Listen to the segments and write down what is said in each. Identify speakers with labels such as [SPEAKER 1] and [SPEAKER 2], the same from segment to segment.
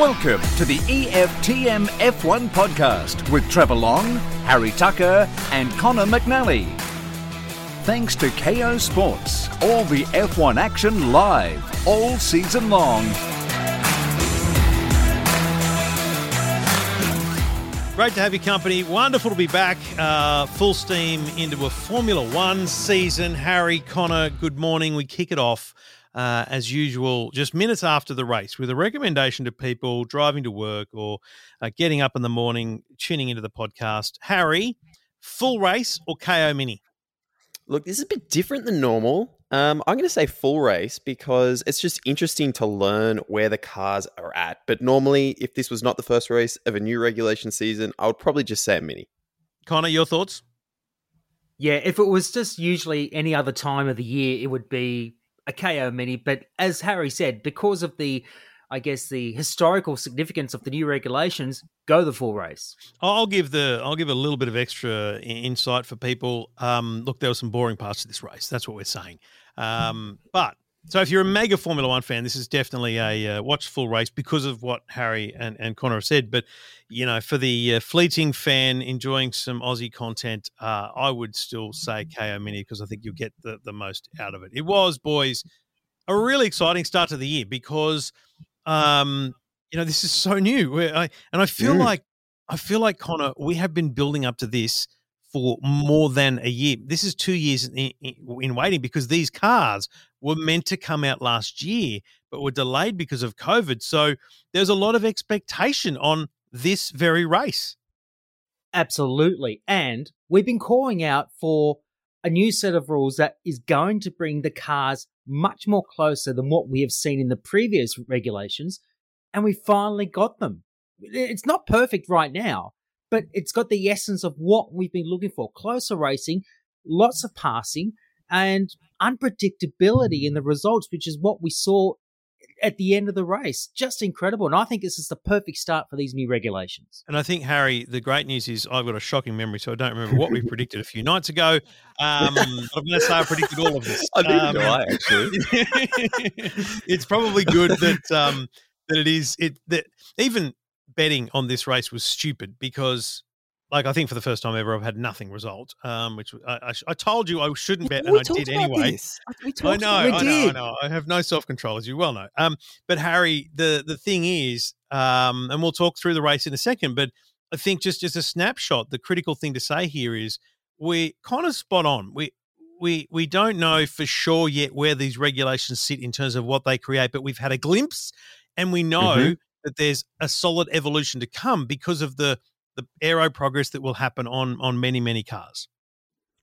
[SPEAKER 1] Welcome to the EFTM F1 podcast with Trevor Long, Harry Tucker, and Conor McNally. Thanks to Kayo Sports, all the F1 action live all season long.
[SPEAKER 2] Great to have your company. Wonderful to be back. Uh, full steam into a Formula One season. Harry, Conor, good morning. We kick it off uh, as usual, just minutes after the race, with a recommendation to people driving to work or uh, getting up in the morning, tuning into the podcast. Harry, full race or Kayo Mini?
[SPEAKER 3] Look, this is a bit different than normal. Um, I'm going to say full race because it's just interesting to learn where the cars are at. But normally, if this was not the first race of a new regulation season, I would probably just say a mini.
[SPEAKER 2] Conor, your thoughts?
[SPEAKER 4] Yeah, if it was just usually any other time of the year, it would be a Kayo mini. But as Harry said, because of the, I guess, the historical significance of the new regulations, go the full race.
[SPEAKER 2] I'll give the I'll give a little bit of extra insight for people. Um, look, there were some boring parts to this race. That's what we're saying. Um, but so if you're a mega Formula One fan, this is definitely a uh, watch full race because of what Harry and, and Conor have said. But you know, for the uh, fleeting fan enjoying some Aussie content, uh, I would still say Kayo Mini because I think you'll get the, the most out of it. It was, boys, a really exciting start to the year because um, you know this is so new, I, and I feel like I feel like Conor, we have been building up to this for more than a year. This is two years in, in, in waiting because these cars were meant to come out last year, but were delayed because of COVID. So there's a lot of expectation on this very race.
[SPEAKER 4] Absolutely. And we've been calling out for a new set of rules that is going to bring the cars much more closer than what we have seen in the previous regulations. And we finally got them. It's not perfect right now, but it's got the essence of what we've been looking for closer racing, lots of passing, and unpredictability in the results, which is what we saw at the end of the race. Just incredible. And I think this is the perfect start for these new regulations.
[SPEAKER 2] And I think, Harry, the great news is I've got a shocking memory, so I don't remember what we predicted a few nights ago. Um, I'm going to say I predicted all of this.
[SPEAKER 3] I think
[SPEAKER 2] Um,
[SPEAKER 3] do I actually.
[SPEAKER 2] it's probably good that um, that it is it that even betting on this race was stupid because like I think for the first time ever I've had nothing result um, which I, I, I told you I shouldn't bet and I did anyway.
[SPEAKER 3] We
[SPEAKER 2] I know, I know, I know. I have no self control, as you well know. Um, but Harry, the the thing is, um, and we'll talk through the race in a second. But I think just as a snapshot, the critical thing to say here is we kind of spot on. We we we don't know for sure yet where these regulations sit in terms of what they create, but we've had a glimpse, and we know
[SPEAKER 3] Mhm.
[SPEAKER 2] That there's a solid evolution to come because of the the aero progress that will happen on on many many cars.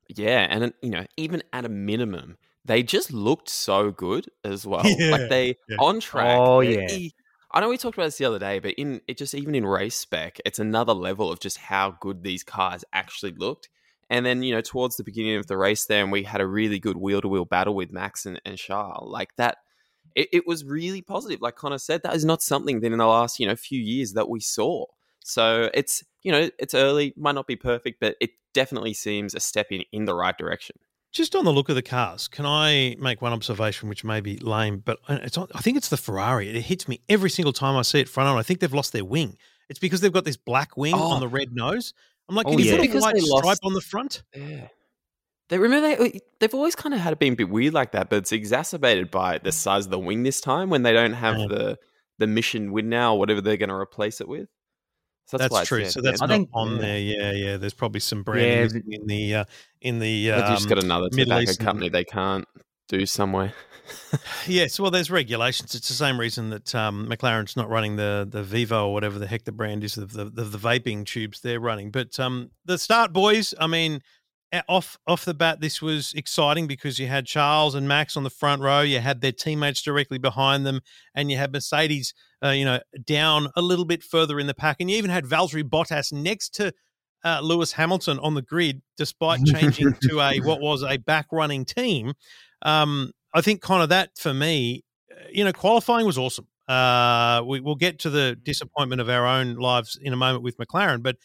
[SPEAKER 3] Yeah, and you know, even at a minimum, they just looked so good as well.
[SPEAKER 2] Yeah,
[SPEAKER 3] like they
[SPEAKER 2] yeah.
[SPEAKER 3] on track.
[SPEAKER 4] Oh,
[SPEAKER 3] they-
[SPEAKER 4] yeah.
[SPEAKER 3] I know we talked about this the other day, but in it just even in race spec, it's another level of just how good these cars actually looked. And then you know, towards the beginning of the race, there, and we had a really good wheel to wheel battle with Max and, and Charles. Like that, it, it was really positive. Like Conor said, that is not something that in the last you know few years that we saw. So it's you know it's early, might not be perfect, but it definitely seems a step in in the right direction.
[SPEAKER 2] Just on the look of the cars, can I make one observation which may be lame, but uh, it's on, I think it's the Ferrari. It hits me every single time I see it front on. I think they've lost their wing. It's because they've got this black wing
[SPEAKER 3] Oh.
[SPEAKER 2] on the red nose. I'm like,
[SPEAKER 3] Oh,
[SPEAKER 2] can you
[SPEAKER 4] yeah.
[SPEAKER 2] put a white stripe
[SPEAKER 3] lost-
[SPEAKER 2] on the front?
[SPEAKER 3] Yeah. They remember they they've always kind of had it being a bit weird like that, but it's exacerbated by the size of the wing this time when they don't have
[SPEAKER 2] Yeah.
[SPEAKER 3] the the Mission Winnow or whatever they're going to replace it with. So
[SPEAKER 2] That's,
[SPEAKER 3] why it's-
[SPEAKER 2] true.
[SPEAKER 3] yeah,
[SPEAKER 2] so that's
[SPEAKER 4] I
[SPEAKER 2] not
[SPEAKER 4] think-
[SPEAKER 2] on
[SPEAKER 3] yeah.
[SPEAKER 2] there. Yeah, yeah. There's probably some branding
[SPEAKER 4] Yeah,
[SPEAKER 2] in the uh, in the.
[SPEAKER 3] They've
[SPEAKER 2] Um,
[SPEAKER 3] just got another tobacco
[SPEAKER 2] Eastern-
[SPEAKER 3] company they can't do somewhere.
[SPEAKER 2] Yes, well, there's regulations. It's the same reason that um, McLaren's not running the the Vivo or whatever the heck the brand is of the, the, the vaping tubes they're running. But um, the start, boys. I mean, off off the bat, this was exciting because you had Charles and Max on the front row. You had their teammates directly behind them, and you had Mercedes, uh, you know, down a little bit further in the pack, and you even had Valtteri Bottas next to. Uh, Lewis Hamilton on the grid, despite changing to a what was a back running team, um, I think kind of that for me, uh, you know, qualifying was awesome. Uh, we, we'll get to the disappointment of our own lives in a moment with McLaren, but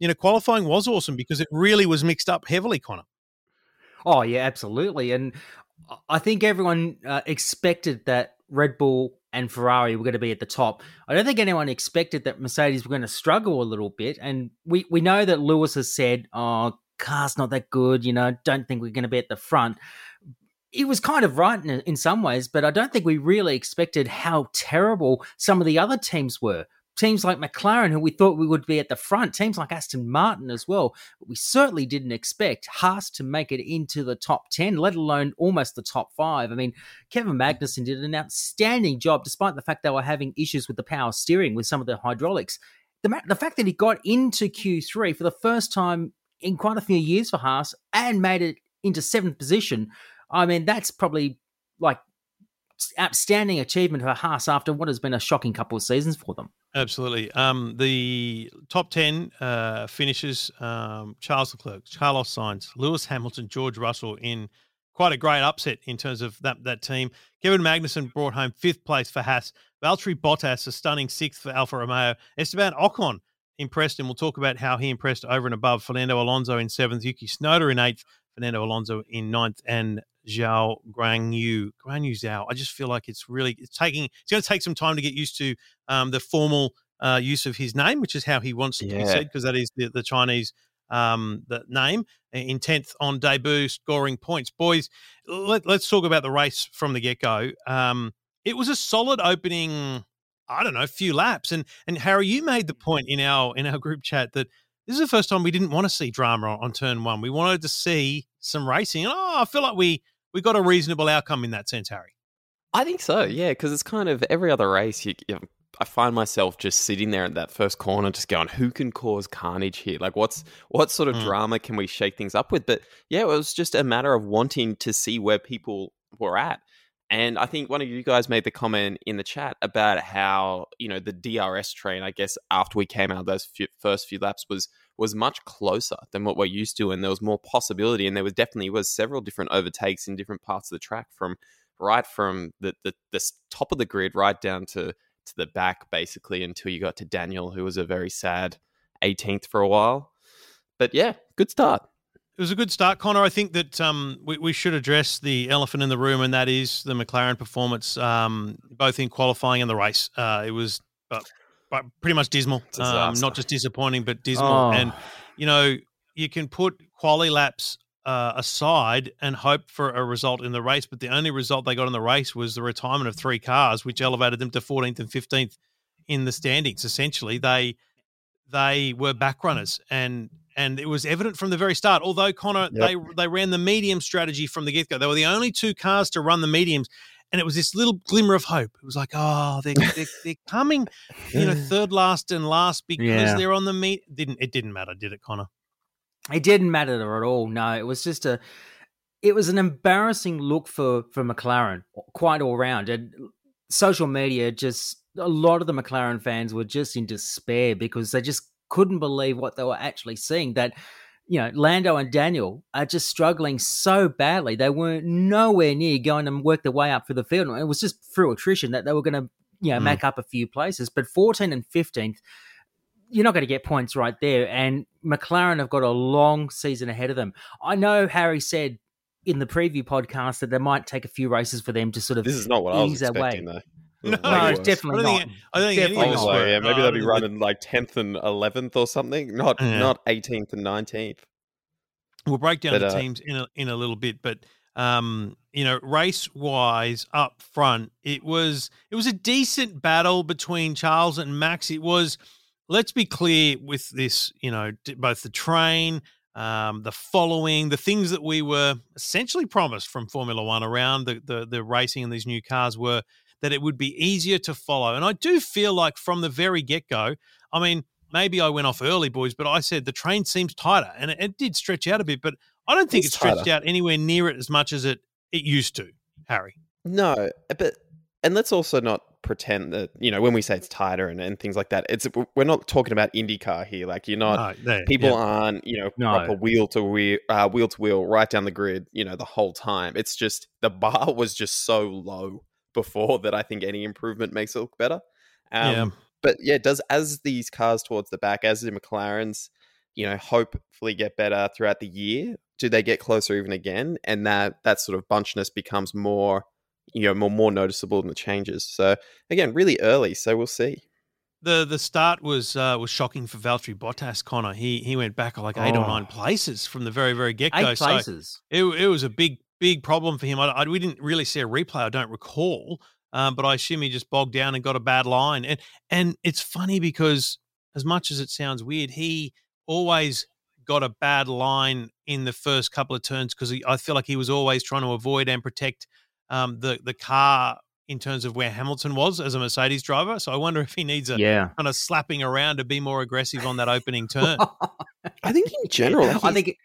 [SPEAKER 2] you know, qualifying was awesome because it really was mixed up heavily, Conor.
[SPEAKER 4] Oh yeah, absolutely. And I think everyone uh, expected that Red Bull and Ferrari were going to be at the top. I don't think anyone expected that Mercedes were going to struggle a little bit. And we, we know that Lewis has said, oh, car's not that good, you know, don't think we're going to be at the front. He was kind of right in, in some ways, but I don't think we really expected how terrible some of the other teams were teams like McLaren, who we thought we would be at the front, teams like Aston Martin as well. We certainly didn't expect Haas to make it into the top 10, let alone almost the top five. I mean, Kevin Magnussen did an outstanding job, despite the fact they were having issues with the power steering with some of the hydraulics. The, the fact that he got into Q3 for the first time in quite a few years for Haas and made it into seventh position, I mean, that's probably like outstanding achievement for Haas after what has been a shocking couple of seasons for them.
[SPEAKER 2] Absolutely. Um, the top 10 uh, finishes um, Charles Leclerc, Carlos Sainz, Lewis Hamilton, George Russell in quite a great upset in terms of that, that team. Kevin Magnussen brought home fifth place for Haas. Valtteri Bottas, a stunning sixth for Alfa Romeo. Esteban Ocon impressed, and we'll talk about how he impressed over and above Fernando Alonso in seventh, Yuki Tsunoda in eighth, Fernando Alonso in ninth, and Zhou Guanyu. Guanyu Zhou. I just feel like it's really it's taking it's going to take some time to get used to um, the formal uh, use of his name, which is how he wants yeah. to be said, because that is the, the Chinese um, the name in tenth on debut, scoring points. Boys, let, us talk about the race from the get go. Um, it was a solid opening. I don't know, a few laps, and and Harry, you made the point in our in our group chat that this is the first time we didn't want to see drama on, on turn one. We wanted to see some racing. And oh, I feel like we we got a reasonable outcome in that sense, Harry.
[SPEAKER 3] I think so, yeah, because it's kind of every other race. You, you, I find myself just sitting there in that first corner, just going, "Who can cause carnage here? Like, what's what sort of mm. drama can we shake things up with?" But yeah, it was just a matter of wanting to see where people were at. And I think one of you guys made the comment in the chat about how you know the DRS train. I guess after we came out of those few, first few laps was was much closer than what we're used to, and there was more possibility. And there was definitely was several different overtakes in different parts of the track, from right from the the, the top of the grid right down to to the back, basically, until you got to Daniel, who was a very sad 18th for a while. But yeah, good start.
[SPEAKER 2] It was a good start, Connor. I think that um, we, we, should address the elephant in the room, and that is the McLaren performance, um, both in qualifying and the race. Uh, it was uh, pretty much dismal. Um, not just disappointing, but dismal. Oh. And you know, you can put quali laps uh, aside and hope for a result in the race, but the only result they got in the race was the retirement of three cars, which elevated them to 14th and 15th in the standings. Essentially, they they were back runners, and and it was evident from the very start. Although Conor, yep. they they ran the medium strategy from the get go. They were the only two cars to run the mediums, and it was this little glimmer of hope. It was like, oh, they're they're, they're coming, you know, third last and last because yeah. they're on the meet. Didn't it didn't matter, did it, Conor?
[SPEAKER 4] It didn't matter at all. No, it was just a. It was an embarrassing look for for McLaren, quite all round. And social media just a lot of the McLaren fans were just in despair because they just couldn't believe what they were actually seeing. That you know, Lando and Daniel are just struggling so badly. They weren't nowhere near going to work their way up for the field. It was just through attrition that they were going to, you know, mm. make up a few places. But 14 and 15th, you're not going to get points right there. And McLaren have got a long season ahead of them. I know Harry said in the preview podcast that they might take a few races for them to sort of
[SPEAKER 3] this is not what I was expecting
[SPEAKER 4] way.
[SPEAKER 3] though.
[SPEAKER 4] No, no definitely
[SPEAKER 2] I not.
[SPEAKER 4] Think,
[SPEAKER 2] I think definitely
[SPEAKER 3] not. Like, yeah, maybe they'll be running like tenth and eleventh or something, not yeah. not eighteenth and nineteenth.
[SPEAKER 2] We'll break down but, the uh, teams in a, in a little bit, but um, you know, race wise up front, it was it was a decent battle between Charles and Max. It was, let's be clear with this, you know, both the train, um, the following, the things that we were essentially promised from Formula One around the, the the racing in these new cars were that it would be easier to follow. And I do feel like from the very get go, I mean, maybe I went off early, boys, but I said the train seems tighter, and it, it did stretch out a bit, but I don't think it's, stretched out anywhere near it as much as it it used to, Harry.
[SPEAKER 3] No, but and let's also not pretend that you know when we say it's tighter and, and things like that it's we're not talking about IndyCar here like you're not no, people yeah. aren't you know no. proper wheel to wheel uh, wheel to wheel right down the grid you know the whole time it's just the bar was just so low before that I think any improvement makes it look better. Um, yeah. But yeah, does as these cars towards the back, as the McLarens, you know, hopefully get better throughout the year, do they get closer even again? And that that sort of bunchness becomes more, you know more more noticeable in the changes. So again, really early. So we'll see.
[SPEAKER 2] The the start was uh, was shocking for Valtteri Bottas. Conor he he went back like eight
[SPEAKER 4] Oh.
[SPEAKER 2] or nine places from the very very get go.
[SPEAKER 4] Eight
[SPEAKER 2] So
[SPEAKER 4] places.
[SPEAKER 2] it it was a big big problem for him. I, I we didn't really see a replay. I don't recall, um, but I assume he just bogged down and got a bad line. And and it's funny because as much as it sounds weird, he always got a bad line in the first couple of turns because I feel like he was always trying to avoid and protect um, the the car in terms of where Hamilton was as a Mercedes driver. So I wonder if he needs a
[SPEAKER 4] Yeah.
[SPEAKER 2] kind of slapping around to be more aggressive on that opening turn.
[SPEAKER 3] I think in general,
[SPEAKER 4] I think it-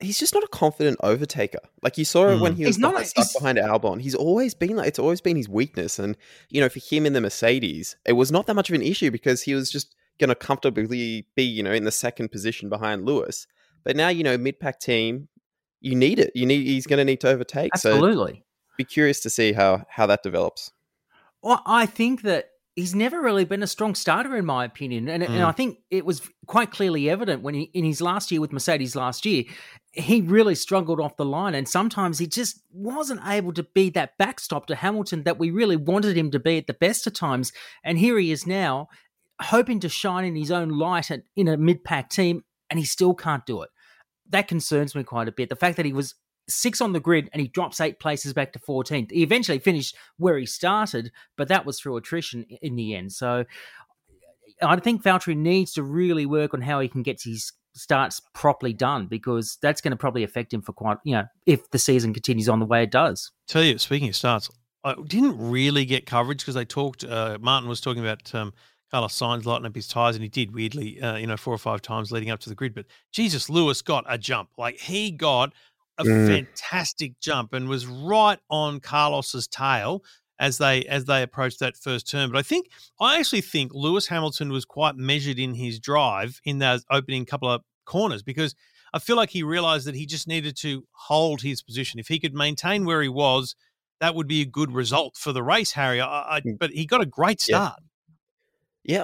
[SPEAKER 3] he's just not a confident overtaker. Like you saw it when
[SPEAKER 2] Mm.
[SPEAKER 3] he was
[SPEAKER 4] not
[SPEAKER 3] behind,
[SPEAKER 4] a-
[SPEAKER 3] stuck
[SPEAKER 4] he's-
[SPEAKER 3] behind Albon. He's always been like it's always been his weakness, and you know for him in the Mercedes, it was not that much of an issue because he was just going to comfortably be you know in the second position behind Lewis. But now you know mid pack team, you need it. You need he's going to need to overtake. So
[SPEAKER 4] absolutely.
[SPEAKER 3] be curious to see how how that develops.
[SPEAKER 4] Well, I think that he's never really been a strong starter, in my opinion, and, and
[SPEAKER 2] Mm.
[SPEAKER 4] I think it was quite clearly evident when he in his last year with Mercedes last year, he really struggled off the line, and sometimes he just wasn't able to be that backstop to Hamilton that we really wanted him to be at the best of times. And here he is now, hoping to shine in his own light at, in a mid pack team, and he still can't do it. That concerns me quite a bit. The fact that he was six on the grid and he drops eight places back to 14th. He eventually finished where he started, but that was through attrition in the end. So I think Valtteri needs to really work on how he can get his starts properly done because that's going to probably affect him for quite, you know, if the season continues on the way it does.
[SPEAKER 2] Tell you, speaking of starts, I didn't really get coverage because they talked. Uh, Martin was talking about um, Carlos Sainz lighting up his tires, and he did weirdly, uh, you know, four or five times leading up to the grid. But Jesus, Lewis got a jump. Like he got a
[SPEAKER 3] Mm.
[SPEAKER 2] fantastic jump and was right on Carlos's tail as they as they approached that first turn. But I think I actually think Lewis Hamilton was quite measured in his drive in those opening couple of corners because I feel like he realized that he just needed to hold his position. If he could maintain where he was, that would be a good result for the race, Harry. I, I, but he got a great start.
[SPEAKER 3] Yeah,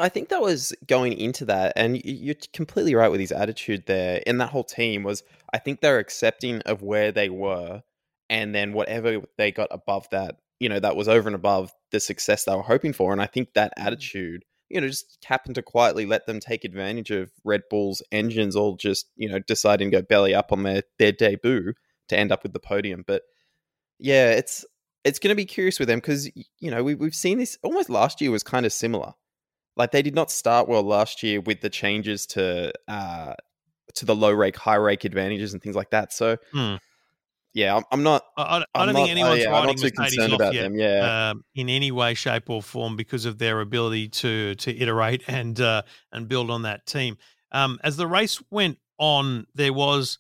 [SPEAKER 3] I think that was going into that, and you're completely right with his attitude there. And that whole team was, I think they're accepting of where they were, and then whatever they got above that, you know, that was over and above the success they were hoping for. And I think that mm. attitude, you know, just happened to quietly let them take advantage of Red Bull's engines, all just you know deciding to go belly up on their their debut to end up with the podium. But yeah, it's it's going to be curious with them because you know we, we've seen this almost last year was kind of similar like they did not start well last year with the changes to uh to the low rake high rake advantages and things like that so
[SPEAKER 2] Hmm.
[SPEAKER 3] yeah i'm, I'm not
[SPEAKER 2] I, I, don't
[SPEAKER 3] not,
[SPEAKER 2] think anyone's
[SPEAKER 3] yeah, I'm
[SPEAKER 2] writing
[SPEAKER 3] too concerned
[SPEAKER 2] off
[SPEAKER 3] about
[SPEAKER 2] yet.
[SPEAKER 3] them yeah
[SPEAKER 2] um, in any way, shape, or form because of their ability to to iterate and uh, and build on that team. Um, as the race went on, there was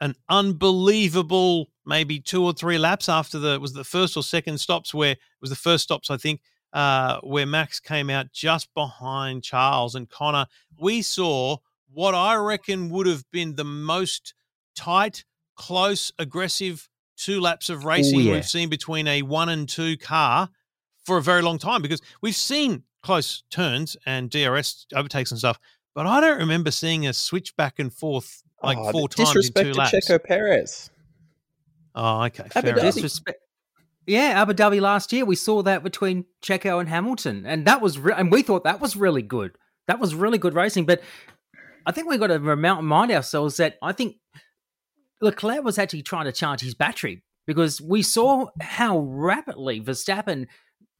[SPEAKER 2] an unbelievable maybe two or three laps after the was the first or second stops where it was the first stops I think uh, where Max came out just behind Charles and Conor. We saw what I reckon would have been the most tight, close, aggressive two laps of racing
[SPEAKER 4] yeah.
[SPEAKER 2] we've seen between a one and two car for a very long time because we've seen close turns and DRS overtakes and stuff, but I don't remember seeing a switch back and forth like
[SPEAKER 3] Oh,
[SPEAKER 2] four
[SPEAKER 3] the
[SPEAKER 2] times in
[SPEAKER 3] disrespect
[SPEAKER 2] two
[SPEAKER 3] to
[SPEAKER 2] laps.
[SPEAKER 3] checo perez
[SPEAKER 2] Oh, okay.
[SPEAKER 3] Abu
[SPEAKER 2] Fair
[SPEAKER 3] Dhabi.
[SPEAKER 2] enough.
[SPEAKER 4] Disrespect. Yeah, Abu Dhabi last year we saw that between Checo and Hamilton, and that was re- and we thought that was really good. That was really good racing, but I think we've got to remind ourselves that I think Leclerc was actually trying to charge his battery because we saw how rapidly Verstappen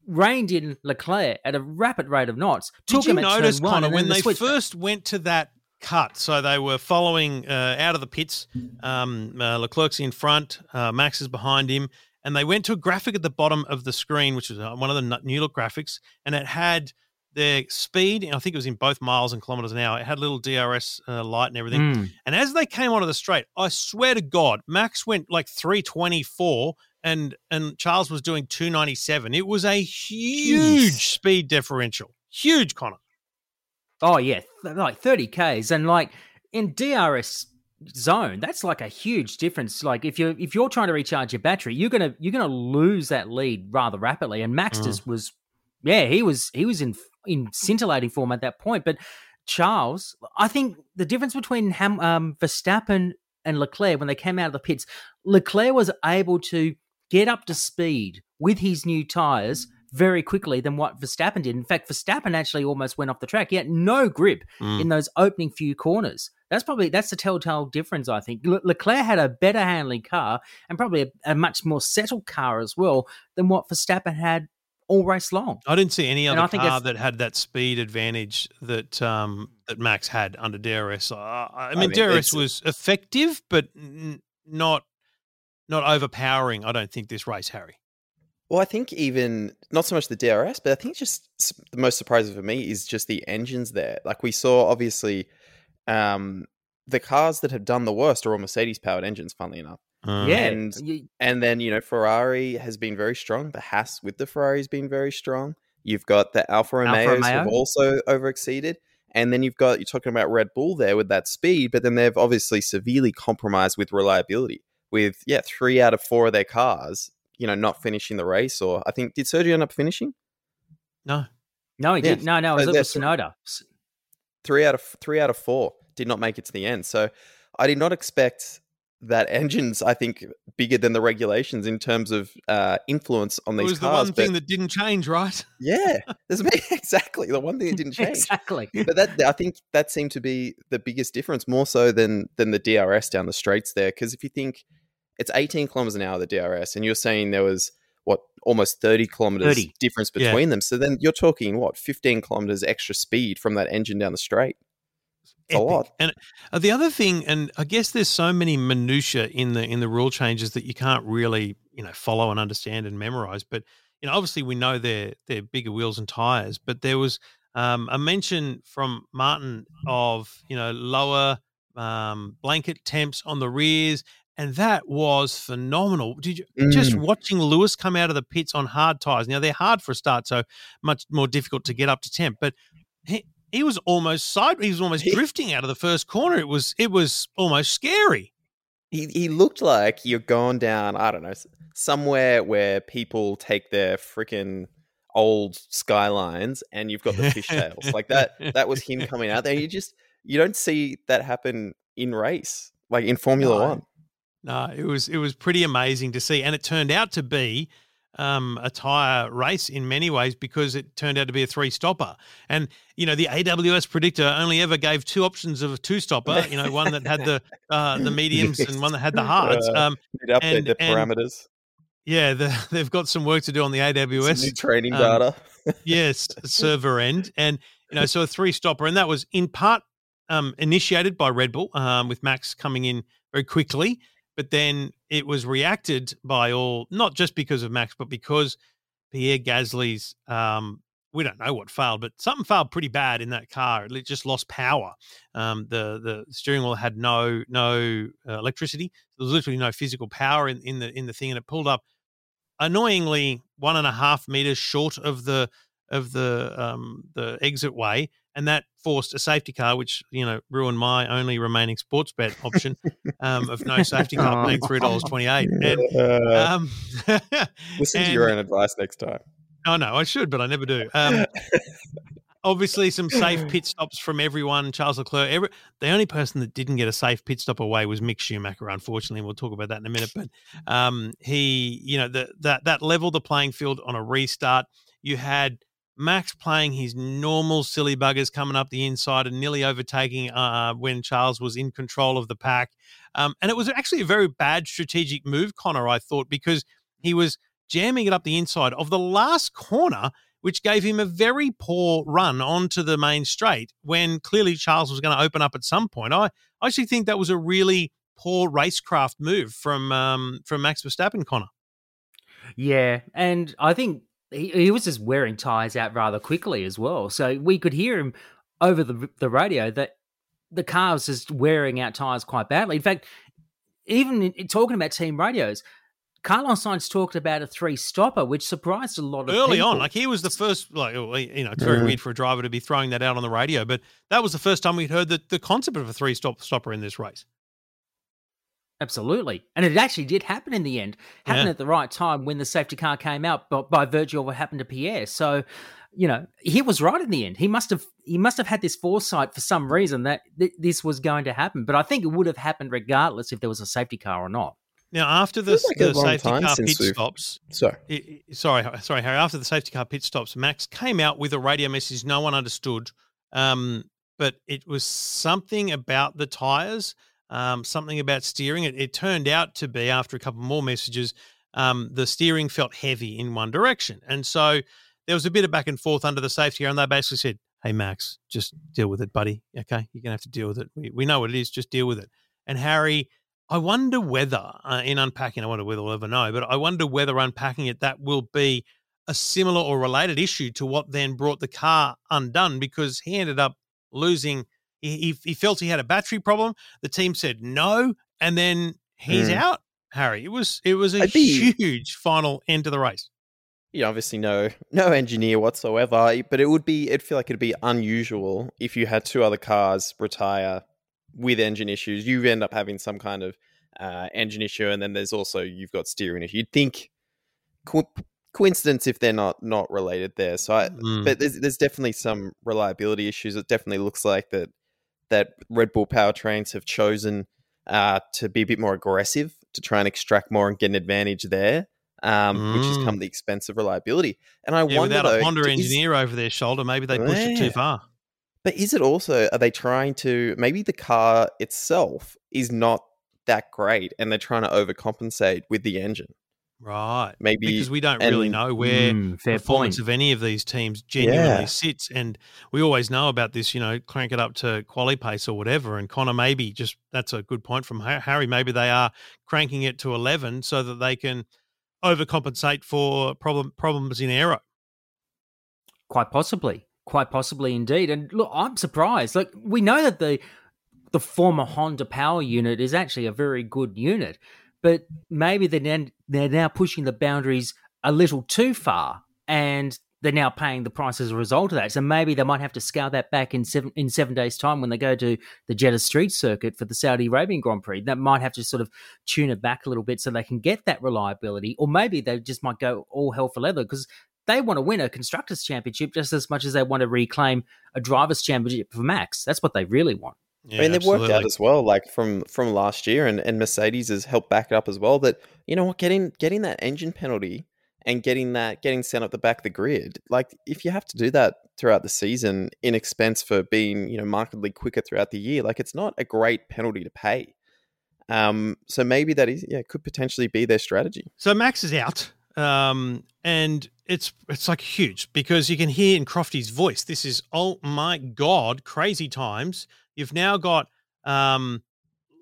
[SPEAKER 4] reined in Leclerc at a rapid rate of knots. Took
[SPEAKER 2] Did you notice,
[SPEAKER 4] Conor,
[SPEAKER 2] when they
[SPEAKER 4] switch-
[SPEAKER 2] first went to that cut? So they were following uh, out of the pits. Um, uh, Leclerc's in front, uh, Max is behind him, and they went to a graphic at the bottom of the screen, which was uh, one of the new look graphics, and it had their speed. I think it was in both miles and kilometers an hour. It had a little DRS uh, light and everything.
[SPEAKER 4] Mm.
[SPEAKER 2] And as they came onto the straight, I swear to God, Max went like 324 and and Charles was doing 297. It was a huge
[SPEAKER 3] Jeez.
[SPEAKER 2] speed differential. Huge, Conor.
[SPEAKER 4] Oh yeah, like thirty k's, and like in DRS zone, that's like a huge difference. Like if you're if you're trying to recharge your battery, you're gonna you're gonna lose that lead rather rapidly. And Max
[SPEAKER 2] Mm.
[SPEAKER 4] just was, yeah, he was he was in in scintillating form at that point. But Charles, I think the difference between Ham, um, Verstappen and Leclerc when they came out of the pits, Leclerc was able to get up to speed with his new tyres very quickly than what Verstappen did. In fact, Verstappen actually almost went off the track. He had no grip
[SPEAKER 2] Mm.
[SPEAKER 4] in those opening few corners. That's probably that's the telltale difference. I think Le- Leclerc had a better handling car and probably a, a much more settled car as well than what Verstappen had all race long.
[SPEAKER 2] I didn't see any other car that had that speed advantage that um, that Max had under DRS. Uh, I mean,
[SPEAKER 3] mean,
[SPEAKER 2] DRS was effective, but n- not not overpowering. I don't think this race, Harry.
[SPEAKER 3] Well, I think even not so much the DRS, but I think just the most surprising for me is just the engines there. Like we saw, obviously, um, the cars that have done the worst are all Mercedes powered engines. Funnily enough,
[SPEAKER 2] Uh,
[SPEAKER 4] yeah,
[SPEAKER 3] and- and then you know Ferrari has been very strong. The Haas with the Ferrari has been very strong. You've got the Alfa
[SPEAKER 4] Alfa
[SPEAKER 3] Romeos have
[SPEAKER 4] Romeo.
[SPEAKER 3] also overexceeded. And then you've got you're talking about Red Bull there with that speed, but then they've obviously severely compromised with reliability. With yeah, three out of four of their cars, you know, not finishing the race. Or I think did Sergio end up finishing?
[SPEAKER 2] no,
[SPEAKER 4] no, he
[SPEAKER 3] Yeah,
[SPEAKER 4] did. No, no, it was,
[SPEAKER 3] so
[SPEAKER 4] it was Tsunoda.
[SPEAKER 3] Three out of three out of four did not make it to the end. So I did not expect that engines. I think bigger than the regulations in terms of uh, influence on these. cars.
[SPEAKER 2] it was the one thing that didn't change, right?
[SPEAKER 3] yeah, exactly the one thing that didn't change.
[SPEAKER 4] exactly.
[SPEAKER 3] but that I think that seemed to be the biggest difference, more so than than the DRS down the straights there. Because if you think it's 18 kilometers an hour the DRS, and you're saying there was what almost 30 kilometers
[SPEAKER 4] 30.
[SPEAKER 3] difference
[SPEAKER 2] Yeah.
[SPEAKER 3] between them, so then you're talking what 15 kilometers extra speed from that engine down the straight. A lot.
[SPEAKER 2] And uh, the other thing, and I guess there's so many minutia in the in the rule changes that you can't really you know follow and understand and memorize. But you know, obviously we know they're they're bigger wheels and tires. But there was um, a mention from Martin of you know lower um, blanket temps on the rears. And that was phenomenal. Did you just mm. watching Lewis come out of the pits on hard tires? Now they're hard for a start, so much more difficult to get up to temp. But he, he was almost side. He was almost
[SPEAKER 3] He-
[SPEAKER 2] drifting out of the first corner. It was it was almost scary.
[SPEAKER 3] He he looked like you're going down. I don't know somewhere where people take their freaking old skylines, and you've got the fishtails like that. That was him coming out there. You just you don't see that happen in race, like in Formula
[SPEAKER 2] No.
[SPEAKER 3] One.
[SPEAKER 2] No, it was it was pretty amazing to see, and it turned out to be um, a tire race in many ways because it turned out to be a three stopper. And you know, the AWS predictor only ever gave two options of a two stopper. You know, one that had the uh, the mediums and one that had the hards.
[SPEAKER 3] Uh,
[SPEAKER 2] Um,
[SPEAKER 3] to update
[SPEAKER 2] and-
[SPEAKER 3] the parameters.
[SPEAKER 2] yeah, the, they've got some work to do on the AWS.
[SPEAKER 3] new training
[SPEAKER 2] um,
[SPEAKER 3] data.
[SPEAKER 2] yes, server end, and you know, so a three stopper, and that was in part um, initiated by Red Bull, um, with Max coming in very quickly, but then it was reacted by all, not just because of Max, but because Pierre Gasly's, um, we don't know what failed, but something failed pretty bad in that car. It just lost power. Um, the the steering wheel had no no uh, electricity. There was literally no physical power in, in the in the thing, and it pulled up annoyingly one and a half meters short of the of the um, the exit way, and that forced a safety car, which you know ruined my only remaining sports bet option um, of no safety car, paying three dollars twenty eight. And um,
[SPEAKER 3] listen to your own advice next time.
[SPEAKER 2] Oh no, I should, but I never do. Um, obviously, some safe pit stops from everyone. Charles Leclerc. Every, the only person that didn't get a safe pit stop away was Mick Schumacher. Unfortunately, and we'll talk about that in a minute. But um, he, you know, the, that that leveled the playing field on a restart. You had Max playing his normal silly buggers coming up the inside and nearly overtaking uh, when Charles was in control of the pack. Um, and it was actually a very bad strategic move, Conor. I thought because he was jamming it up the inside of the last corner, which gave him a very poor run onto the main straight when clearly Charles was going to open up at some point. I, I actually think that was a really poor racecraft move from um, from Max Verstappen, Conor.
[SPEAKER 4] Yeah, and I think he, he was just wearing tires out rather quickly as well. So we could hear him over the the radio that the car was just wearing out tires quite badly. In fact, even in, in talking about team radios, Carlos Sainz talked about a three stopper, which surprised a lot of
[SPEAKER 2] Early
[SPEAKER 4] people.
[SPEAKER 2] on, like he was the first, like you know, it's very
[SPEAKER 3] Mhm.
[SPEAKER 2] weird for a driver to be throwing that out on the radio, but that was the first time we'd heard the, the concept of a three stop stopper in this race.
[SPEAKER 4] Absolutely. And it actually did happen in the end. Happened
[SPEAKER 2] Yeah.
[SPEAKER 4] at the right time when the safety car came out but by virtue of what happened to Pierre. So, you know, he was right in the end. He must have he must have had this foresight for some reason that th- this was going to happen. But I think it would have happened regardless if there was a safety car or not.
[SPEAKER 2] Now, after the,
[SPEAKER 3] like
[SPEAKER 2] the safety car pit
[SPEAKER 3] we've-
[SPEAKER 2] stops,
[SPEAKER 3] Sorry.
[SPEAKER 2] I- I- sorry, sorry, Harry. After the safety car pit stops, Max came out with a radio message no one understood, um, but it was something about the tires, um, something about steering. It, it turned out to be after a couple more messages, um, the steering felt heavy in one direction, and so there was a bit of back and forth under the safety and they basically said, "Hey, Max, just deal with it, buddy. Okay, you're gonna have to deal with it. We, we know what it is. Just deal with it." And Harry I wonder whether, uh, in unpacking, I wonder whether we'll ever know, but I wonder whether unpacking it, that will be a similar or related issue to what then brought the car undone because he ended up losing. He, he, he felt he had a battery problem. The team said no, and then he's
[SPEAKER 3] Mm.
[SPEAKER 2] out. Harry, it was it was a
[SPEAKER 3] be-
[SPEAKER 2] huge final end to the race.
[SPEAKER 3] you obviously no no engineer whatsoever, but it would be it'd feel like it'd be unusual if you had two other cars retire with engine issues. You end up having some kind of uh, engine issue, and then there's also you've got steering issue. You'd think co- coincidence if they're not not related there. So, I,
[SPEAKER 2] Mm.
[SPEAKER 3] but there's there's definitely some reliability issues. It definitely looks like that that Red Bull powertrains have chosen uh, to be a bit more aggressive to try and extract more and get an advantage there, um, which has
[SPEAKER 2] Mm.
[SPEAKER 3] come at the expense of reliability. And I
[SPEAKER 2] Yeah,
[SPEAKER 3] wonder
[SPEAKER 2] without
[SPEAKER 3] though,
[SPEAKER 2] a Honda
[SPEAKER 3] is-
[SPEAKER 2] engineer over their shoulder, maybe they pushed it too far.
[SPEAKER 3] but is it also are they trying to maybe the car itself is not that great and they're trying to overcompensate with the engine?
[SPEAKER 2] Right.
[SPEAKER 3] Maybe
[SPEAKER 2] because we don't really know where
[SPEAKER 4] Mm, fair
[SPEAKER 2] performance
[SPEAKER 4] point.
[SPEAKER 2] of any of these teams genuinely
[SPEAKER 3] Yeah.
[SPEAKER 2] sits. And we always know about this, you know, crank it up to quali pace or whatever. And Conor, maybe just that's a good point from Harry. Maybe they are cranking it to 11 so that they can overcompensate for problem problems in aero.
[SPEAKER 4] Quite possibly. Quite possibly indeed. And look, I'm surprised. Like we know that the the former Honda power unit is actually a very good unit, but maybe they're now, they're now pushing the boundaries a little too far, and they're now paying the price as a result of that. So maybe they might have to scale that back in seven in seven days' time when they go to the Jeddah Street Circuit for the Saudi Arabian Grand Prix. That might have to sort of tune it back a little bit so they can get that reliability, or maybe they just might go all hell for leather because they want to win a constructors championship just as much as they want to reclaim a drivers championship for Max. That's what they really want.
[SPEAKER 2] Yeah,
[SPEAKER 3] I mean, they've worked out as well, like from from last year, and, and Mercedes has helped back it up as well. That you know what, getting getting that engine penalty and getting that getting sent up the back of the grid, like if you have to do that throughout the season in expense for being you know markedly quicker throughout the year, like it's not a great penalty to pay. Um, so maybe that is yeah could potentially be their strategy.
[SPEAKER 2] So Max is out, um, and it's it's like huge because you can hear in Crofty's voice. This is oh my god, crazy times. You've now got um,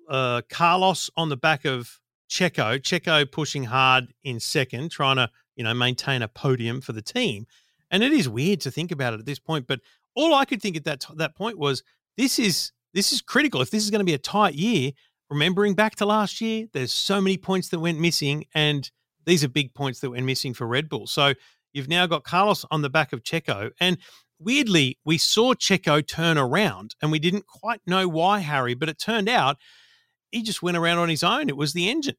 [SPEAKER 2] uh, Carlos on the back of Checo. Checo pushing hard in second, trying to you know maintain a podium for the team. And it is weird to think about it at this point, but all I could think at that t- that point was this is this is critical. If this is going to be a tight year, remembering back to last year, there's so many points that went missing, and these are big points that went missing for Red Bull. So you've now got Carlos on the back of Checo, and weirdly, we saw Checo turn around, and we didn't quite know why, Harry, but it turned out he just went around on his own. It was the engine.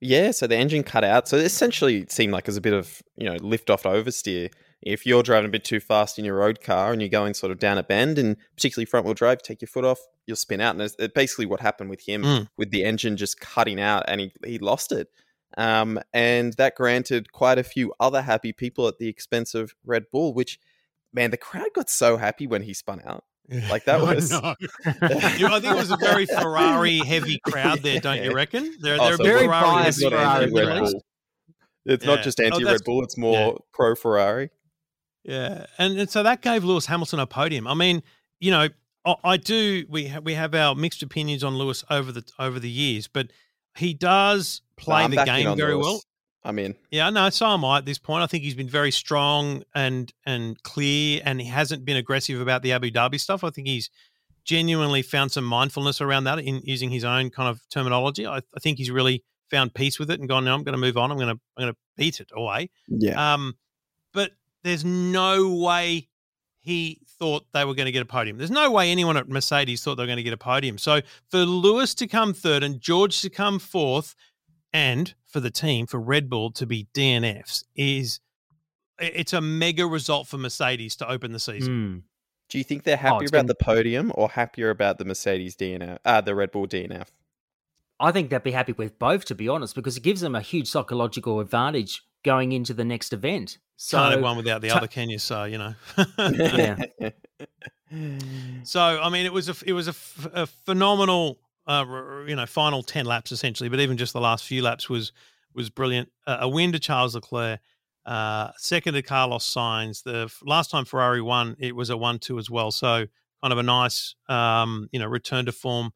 [SPEAKER 3] Yeah, so the engine cut out. So essentially, it seemed like it was a bit of you know lift off oversteer. If you're driving a bit too fast in your road car and you're going sort of down a bend, and particularly front wheel drive, take your foot off, you'll spin out. And it's it's basically what happened with him,
[SPEAKER 2] Mm.
[SPEAKER 3] with the engine just cutting out, and he he lost it. Um, and that granted quite a few other happy people at the expense of Red Bull. Which, man, the crowd got so happy when he spun out. Like, that
[SPEAKER 2] I
[SPEAKER 3] was-
[SPEAKER 2] know. I think it was a very Ferrari heavy crowd there, don't you reckon? They're,
[SPEAKER 3] Oh,
[SPEAKER 2] they're
[SPEAKER 3] so
[SPEAKER 4] very
[SPEAKER 2] Ferrari
[SPEAKER 4] biased Ferrari
[SPEAKER 2] crowd,
[SPEAKER 3] anti
[SPEAKER 2] at
[SPEAKER 3] Red. Bull. It's
[SPEAKER 2] Yeah.
[SPEAKER 3] not just
[SPEAKER 2] Oh,
[SPEAKER 3] anti Red Bull; it's more pro Ferrari.
[SPEAKER 2] Yeah, and, and so that gave Lewis Hamilton a podium. I mean, you know, I, I do. We ha- we have our mixed opinions on Lewis over the over the years, but he does play the game very well.
[SPEAKER 3] I mean,
[SPEAKER 2] Yeah, no, so am I at this point. I think he's been very strong and and clear, and he hasn't been aggressive about the Abu Dhabi stuff. I think he's genuinely found some mindfulness around that in using his own kind of terminology. I, I think he's really found peace with it and gone. No, I'm going to move on. I'm going to I'm going to beat it away.
[SPEAKER 3] yeah.
[SPEAKER 2] Um, but there's no way he thought they were going to get a podium. There's no way anyone at Mercedes thought they were going to get a podium. So for Lewis to come third and George to come fourth, and for the team for Red Bull to be DNFs is it's a mega result for Mercedes to open the season.
[SPEAKER 4] Hmm.
[SPEAKER 3] Do you think they're happier
[SPEAKER 4] it's
[SPEAKER 3] about
[SPEAKER 4] gonna-
[SPEAKER 3] the podium or happier about the Mercedes DNF, uh, the Red Bull DNF?
[SPEAKER 4] I think they'd be happy with both, to be honest, because it gives them a huge psychological advantage going into the next event. So
[SPEAKER 2] Can't have one without the other, can you? So you know.
[SPEAKER 4] yeah,
[SPEAKER 2] So I mean, it was a it was a, f- a phenomenal, uh, r- you know, final ten laps essentially. But even just the last few laps was was brilliant. Uh, a win to Charles Leclerc, uh, second to Carlos Sainz. The f- last time Ferrari won, it was a one-two as well. So kind of a nice, um, you know, return to form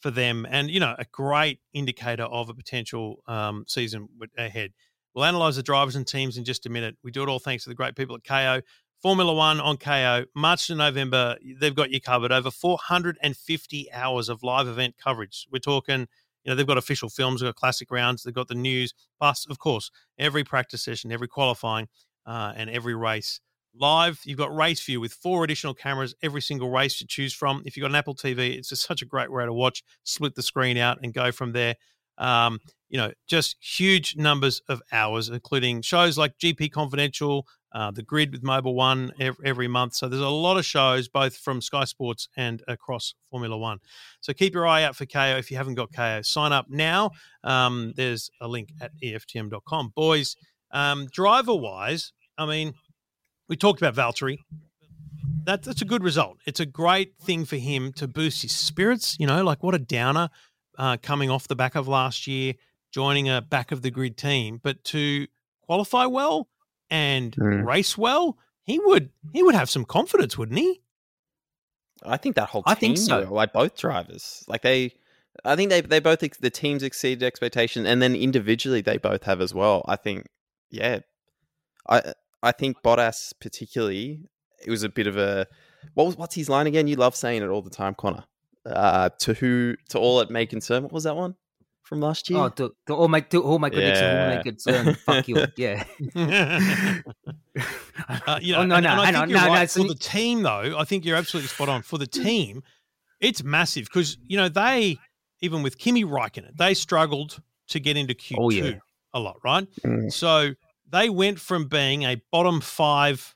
[SPEAKER 2] for them, and you know, a great indicator of a potential um, season ahead. We'll analyse the drivers and teams in just a minute. We do it all thanks to the great people at Kayo. Formula One on Kayo, March to November, they've got you covered. Over 450 hours of live event coverage. We're talking, you know, they've got official films, they've got classic rounds, they've got the news, plus, of course, every practice session, every qualifying, uh, and every race. Live, you've got Race View with four additional cameras, every single race to choose from. If you've got an Apple TV, it's just such a great way to watch, split the screen out and go from there. Um, you know, just huge numbers of hours, including shows like GP Confidential, uh, the Grid with Mobil 1 every, every month. So there's a lot of shows, both from Sky Sports and across Formula One. So keep your eye out for Kayo if you haven't got Kayo. Sign up now. Um, there's a link at EFTM.com. Boys, um, driver wise, I mean, we talked about Valtteri. That, that's a good result. It's a great thing for him to boost his spirits. You know, like what a downer uh, coming off the back of last year, joining a back of the grid team, but to qualify well and
[SPEAKER 3] Mm.
[SPEAKER 2] race well, he would he would have some confidence, wouldn't he?
[SPEAKER 3] I think that whole team,
[SPEAKER 4] I think so.
[SPEAKER 3] will, like both drivers, like they, I think they they both the teams exceeded expectation, and then individually they both have as well. I think, yeah, I I think Bottas particularly, it was a bit of a what was what's his line again? You love saying it all the time, Conor. Uh, to who to all it may concern. What was that one from last year?
[SPEAKER 4] Oh, to, to all my to all my critics and all
[SPEAKER 3] Yeah.
[SPEAKER 4] my concern. Fuck you. Yeah.
[SPEAKER 2] Uh, you know,
[SPEAKER 4] oh, no,
[SPEAKER 2] and-
[SPEAKER 4] no,
[SPEAKER 2] and I think
[SPEAKER 4] on.
[SPEAKER 2] you're
[SPEAKER 4] No, no.
[SPEAKER 2] right.
[SPEAKER 4] So
[SPEAKER 2] for the team, though, I think you're absolutely spot on. For the team, it's massive because you know they even with Kimi Räikkönen, they struggled to get into Q two
[SPEAKER 4] Oh, yeah.
[SPEAKER 2] a lot, right?
[SPEAKER 3] Mm.
[SPEAKER 2] So they went from being a bottom five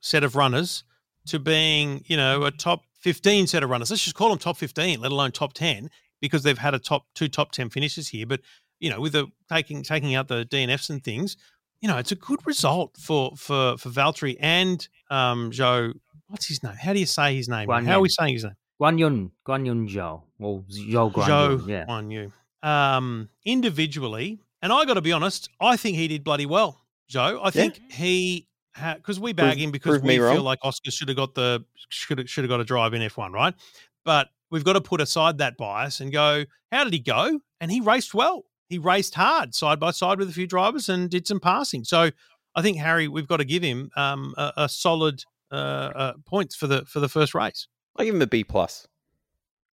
[SPEAKER 2] set of runners to being, you know, a top fifteen set of runners. Let's just call them top fifteen, let alone top ten, because they've had a top two top ten finishes here. But you know, with the taking taking out the DNFs and things, you know, it's a good result for for for Valtteri and um Joe. What's his name? How do you say his name?
[SPEAKER 4] Guan
[SPEAKER 2] How are we saying his name?
[SPEAKER 4] Guan Yun, Guan Yun Zhou, or Zhou Guan
[SPEAKER 2] Joe
[SPEAKER 4] Yun. Yeah.
[SPEAKER 2] on you. Um, individually, and I got to be honest, I think he did bloody well, Joe. I think he because we bag
[SPEAKER 3] Prove-
[SPEAKER 2] him because we feel
[SPEAKER 3] wrong.
[SPEAKER 2] like Oscar should have got the should have, should have got a drive in F one, right? But we've got to put aside that bias and go, how did he go? And he raced well. He raced hard, side by side with a few drivers, and did some passing. So I think Harry, we've got to give him um, a, a solid uh, uh, points for the for the first race.
[SPEAKER 3] I give him a B plus.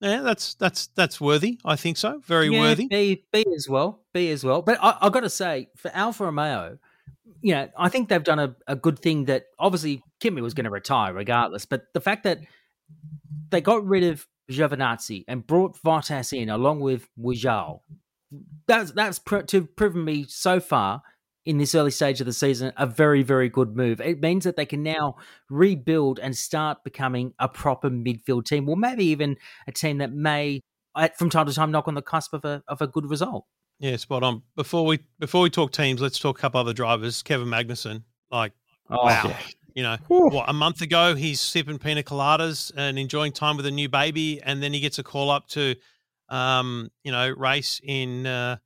[SPEAKER 2] Yeah, that's that's that's worthy. I think so. Very
[SPEAKER 4] yeah,
[SPEAKER 2] worthy.
[SPEAKER 4] B, B as well. B as well. But I, I've got to say, for Alfa Romeo, you know, I think they've done a, a good thing that obviously Kimi was going to retire regardless. But the fact that they got rid of Giovinazzi and brought Bottas in along with Wujal, that's that's pr- to proven me so far in this early stage of the season a very very good move. It means that they can now rebuild and start becoming a proper midfield team, or maybe even a team that may uh, from time to time knock on the cusp of a of a good result.
[SPEAKER 2] Yeah, spot on. Before we before we talk teams, let's talk a couple other drivers. Kevin Magnussen, like
[SPEAKER 4] Oh,
[SPEAKER 2] wow, you know, what a month ago he's sipping pina coladas and enjoying time with a new baby, and then he gets a call up to, um, you know, race in uh,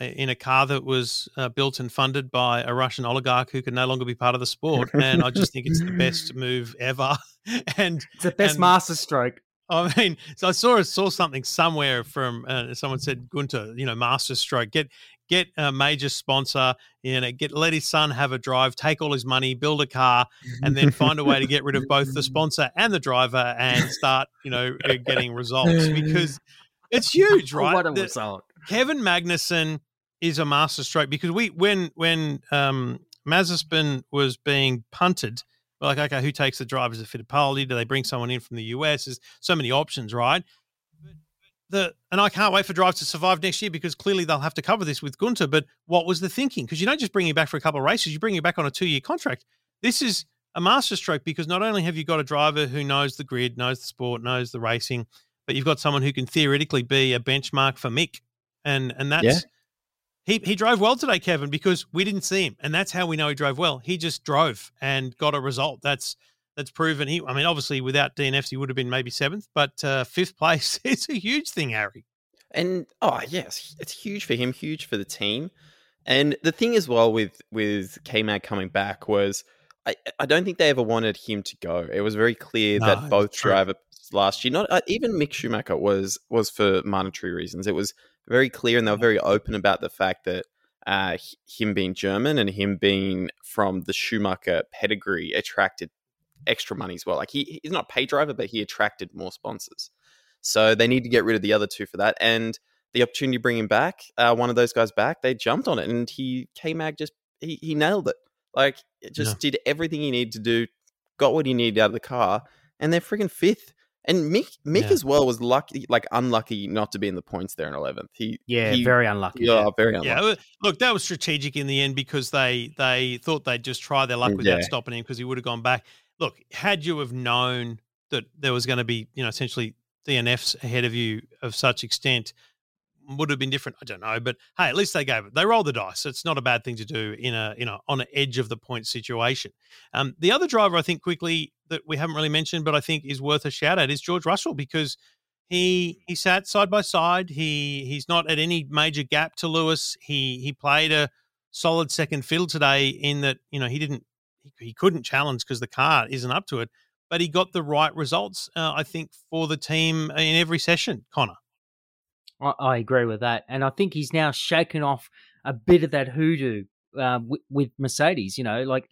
[SPEAKER 2] in a car that was uh, built and funded by a Russian oligarch who can no longer be part of the sport. And I just think it's the best move ever. and
[SPEAKER 4] It's the best
[SPEAKER 2] and-
[SPEAKER 4] master stroke.
[SPEAKER 2] I mean, so I saw saw something somewhere from uh, someone said Gunter, you know, master stroke, get get a major sponsor, you know, get let his son have a drive, take all his money, build a car, and then find a way to get rid of both the sponsor and the driver and start, you know, getting results because it's huge, right?
[SPEAKER 4] What a
[SPEAKER 2] The-
[SPEAKER 4] result!
[SPEAKER 2] Kevin Magnussen is a master stroke because we when when um Mazepin was being punted, we're like, okay, who takes the drivers at Fittipaldi? Do they bring someone in from the US? There's so many options, right? The and I can't wait for drives to survive next year because clearly they'll have to cover this with Gunter. But what was the thinking? Because you don't just bring him back for a couple of races, you bring him back on a two year contract. This is a masterstroke because not only have you got a driver who knows the grid, knows the sport, knows the racing, but you've got someone who can theoretically be a benchmark for Mick and and that's
[SPEAKER 3] Yeah.
[SPEAKER 2] he he drove well today, Kevin, because we didn't see him, and that's how we know he drove well. He just drove and got a result. That's that's proven. He, I mean, obviously without DNFs, he would have been maybe seventh, but uh, fifth place is a huge thing, Harry.
[SPEAKER 3] And oh yes, it's huge for him, huge for the team. And the thing as well with with K Mag coming back was I, I don't think they ever wanted him to go. It was very clear
[SPEAKER 2] No,
[SPEAKER 3] that both drivers last year, not uh, even Mick Schumacher was was for monetary reasons. It was very clear, and they were very open about the fact that uh, him being German and him being from the Schumacher pedigree attracted extra money as well. Like he he's not a pay driver, but he attracted more sponsors. So they need to get rid of the other two for that. And the opportunity to bring him back, uh, one of those guys back, they jumped on it, and he K Mag just he, he nailed it. Like it just did everything he needed to do, got what he needed out of the car, and they're freaking fifth. And Mick Mick
[SPEAKER 2] Yeah.
[SPEAKER 3] as well was lucky, like unlucky not to be in the points there in eleventh. He
[SPEAKER 4] Yeah,
[SPEAKER 3] he,
[SPEAKER 4] very unlucky.
[SPEAKER 3] yeah, very unlucky.
[SPEAKER 2] Yeah, look, that was strategic in the end because they they thought they'd just try their luck mm, without
[SPEAKER 3] Yeah.
[SPEAKER 2] stopping him because he would have gone back. Look, had you have known that there was going to be, you know, essentially DNFs ahead of you of such extent, would have been different. I don't know, but hey, at least they gave it. They rolled the dice. It's not a bad thing to do in a you know on an edge of the point situation. Um, the other driver I think quickly that we haven't really mentioned, but I think is worth a shout out is George Russell because he he sat side by side. He he's not at any major gap to Lewis. He he played a solid second fiddle today in that you know he didn't he, he couldn't challenge because the car isn't up to it, but he got the right results. Uh, I think for the team in every session, Conor.
[SPEAKER 4] I, I agree with that, and I think he's now shaken off a bit of that hoodoo uh, with, with Mercedes. You know, like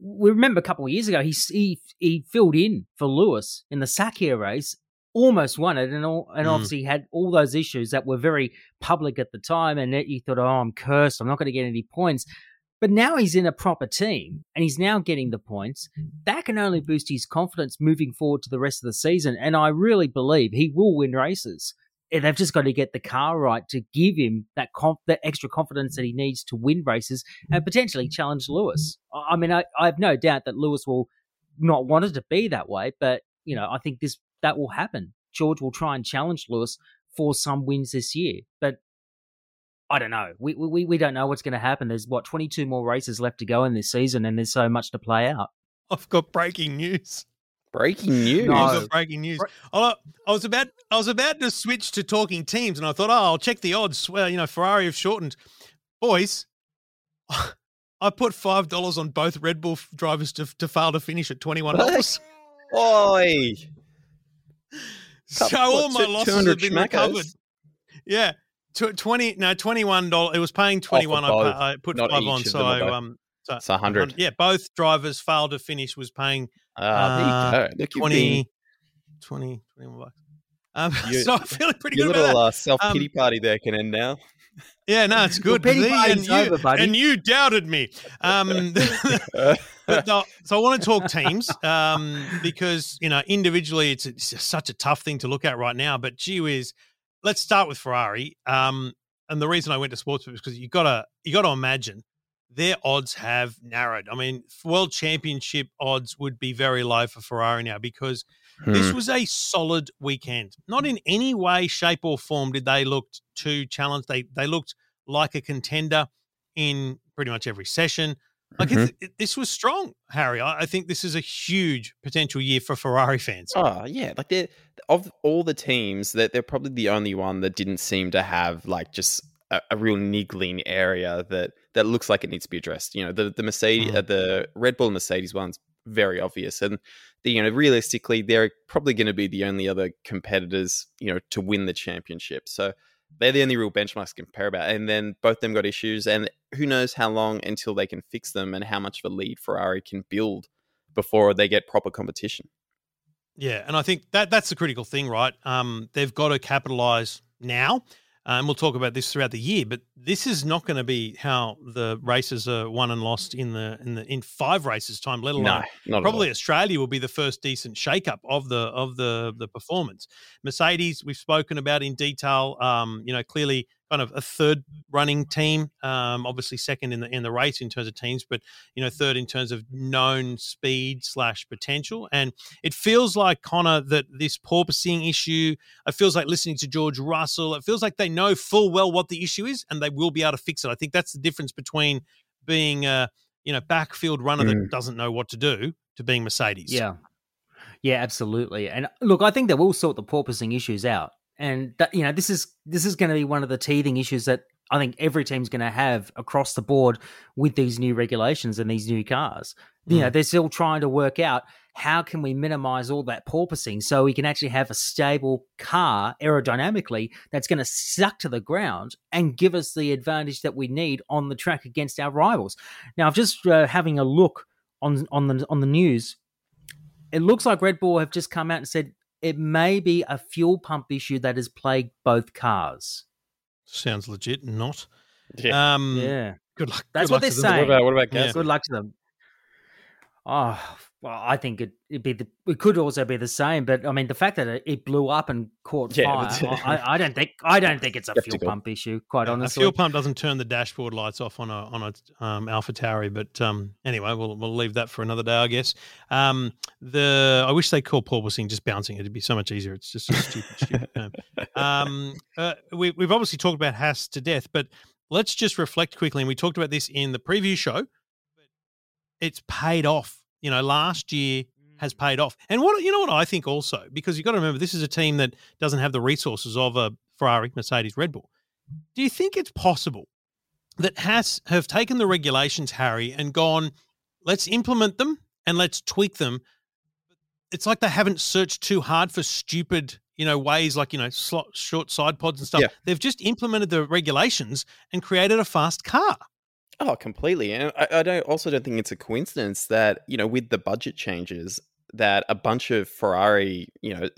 [SPEAKER 4] we remember a couple of years ago, he he he filled in for Lewis in the Sakhir race, almost won it, and all, and
[SPEAKER 2] Mm.
[SPEAKER 4] obviously had all those issues that were very public at the time, and that you thought, oh, I'm cursed, I'm not going to get any points. But now he's in a proper team and he's now getting the points. That can only boost his confidence moving forward to the rest of the season. And I really believe he will win races. They've just got to get the car right to give him that conf- that extra confidence that he needs to win races and mm. potentially challenge Lewis. I I mean, I, I have no doubt that Lewis will not want it to be that way, but you know, I think this that will happen. George will try and challenge Lewis for some wins this year, but I don't know. We we we don't know what's going to happen. There's what 22 more races left to go in this season, and there's so much to play out.
[SPEAKER 2] I've got breaking news.
[SPEAKER 3] Breaking news.
[SPEAKER 4] No.
[SPEAKER 2] I've breaking news. I, I was about I was about to switch to talking teams, and I thought, oh, I'll check the odds. Well, you know, Ferrari have shortened. Boys, I put five dollars on both Red Bull drivers to to fail to finish at twenty one dollars.
[SPEAKER 3] Oi!
[SPEAKER 2] So
[SPEAKER 3] Couple-
[SPEAKER 2] all my
[SPEAKER 3] two-
[SPEAKER 2] losses have been
[SPEAKER 3] schmackos?
[SPEAKER 2] recovered. Yeah, twenty no twenty one dollars. It was paying twenty one. I, I put
[SPEAKER 3] not
[SPEAKER 2] five
[SPEAKER 3] each
[SPEAKER 2] on, so
[SPEAKER 3] them, or both.
[SPEAKER 2] um, so
[SPEAKER 3] It's a hundred.
[SPEAKER 2] Yeah, both drivers failed to finish. Was paying
[SPEAKER 3] Ah, there you go. Look,
[SPEAKER 2] 20,
[SPEAKER 3] been
[SPEAKER 2] 20, 21 bucks. Um,
[SPEAKER 3] You-
[SPEAKER 2] so I'm feeling pretty
[SPEAKER 3] your
[SPEAKER 2] good about
[SPEAKER 3] little uh, self pity party there can end now.
[SPEAKER 2] Yeah, no, it's good.
[SPEAKER 4] pity
[SPEAKER 2] See, and, you,
[SPEAKER 4] over, buddy.
[SPEAKER 2] and you doubted me. Um, but no, so I want to talk teams um, because you know individually it's, it's such a tough thing to look at right now. But gee whiz, let's start with Ferrari. Um, and the reason I went to sports is because you gotta you gotta imagine their odds have narrowed. I mean, world championship odds would be very low for Ferrari now because this
[SPEAKER 3] Hmm.
[SPEAKER 2] was a solid weekend. Not in any way, shape, or form did they look too challenged. They they looked like a contender in pretty much every session. Like
[SPEAKER 3] Mhm.
[SPEAKER 2] it, this was strong, Harry. I, I think this is a huge potential year for Ferrari fans.
[SPEAKER 3] Oh yeah, like they're of all the teams that they're probably the only one that didn't seem to have like just a, a real niggling area that that looks like it needs to be addressed. You know, the the Mercedes,
[SPEAKER 2] Mm.
[SPEAKER 3] uh, the Red Bull and Mercedes one's very obvious, and the, you know realistically they're probably going to be the only other competitors you know to win the championship. So they're the only real benchmarks to compare about. And then both of them got issues, and who knows how long until they can fix them, and how much of a lead Ferrari can build before they get proper competition.
[SPEAKER 2] Yeah, and I think that that's the critical thing, right? Um, they've got to capitalize now, uh, and we'll talk about this throughout the year. But this is not going to be how the races are won and lost in the in the in five races time. Let alone
[SPEAKER 3] No,
[SPEAKER 2] probably. Australia will be the first decent shakeup of the of the the performance. Mercedes, we've spoken about in detail. Um, you know, clearly kind of a third running team. Um, obviously second in the in the race in terms of teams, but you know third in terms of known speed slash potential. And it feels like Conor that this porpoising issue. It feels like listening to George Russell. It feels like they know full well what the issue is, and they will be able to fix it. I think that's the difference between being a you know backfield runner mm. that doesn't know what to do to being Mercedes.
[SPEAKER 4] Yeah. Yeah, absolutely. And look, I think they will sort the porpoising issues out and that, you know this is this is going to be one of the teething issues that I think every team's going to have across the board with these new regulations and these new cars. Mm. You know, mm. they're still trying to work out how can we minimize all that porpoising so we can actually have a stable car aerodynamically that's going to suck to the ground and give us the advantage that we need on the track against our rivals. Now, I'm just uh, having a look on on the on the news. It looks like Red Bull have just come out and said it may be a fuel pump issue that has plagued both cars.
[SPEAKER 2] Sounds legit, not. Yeah. Um,
[SPEAKER 4] yeah.
[SPEAKER 2] Good luck.
[SPEAKER 4] That's
[SPEAKER 2] good
[SPEAKER 4] what
[SPEAKER 2] luck
[SPEAKER 4] they're saying.
[SPEAKER 3] What about, what about gas?
[SPEAKER 4] Yeah. Good luck to them. Oh, well, I think it, would be the. It could also be the same, but I mean, the fact that it, it blew up and caught yeah, fire, I, I, don't think. I don't think it's a fuel pump issue. Quite
[SPEAKER 2] yeah,
[SPEAKER 4] honestly,
[SPEAKER 2] a fuel pump doesn't turn the dashboard lights off on a on a um, Alpha Tauri. But um, anyway, we'll we'll leave that for another day, I guess. Um, the I wish they called porpoising just bouncing. It'd be so much easier. It's just a stupid, stupid term. Um, uh, we, we've obviously talked about Haas to death, but let's just reflect quickly. And we talked about this in the preview show. It's paid off you know, last year has mm. paid off. And what you know what I think also, because you've got to remember this is a team that doesn't have the resources of a Ferrari, Mercedes, Red Bull. Do you think it's possible that Haas have taken the regulations, Harry, and gone, let's implement them and let's tweak them? It's like they haven't searched too hard for stupid, you know, ways like, you know, slot, short side pods and stuff. Yeah. They've just implemented the regulations and created a fast car.
[SPEAKER 3] Oh, completely. And I, I don't also don't think it's a coincidence that, you know, with the budget changes, that a bunch of Ferrari, you know,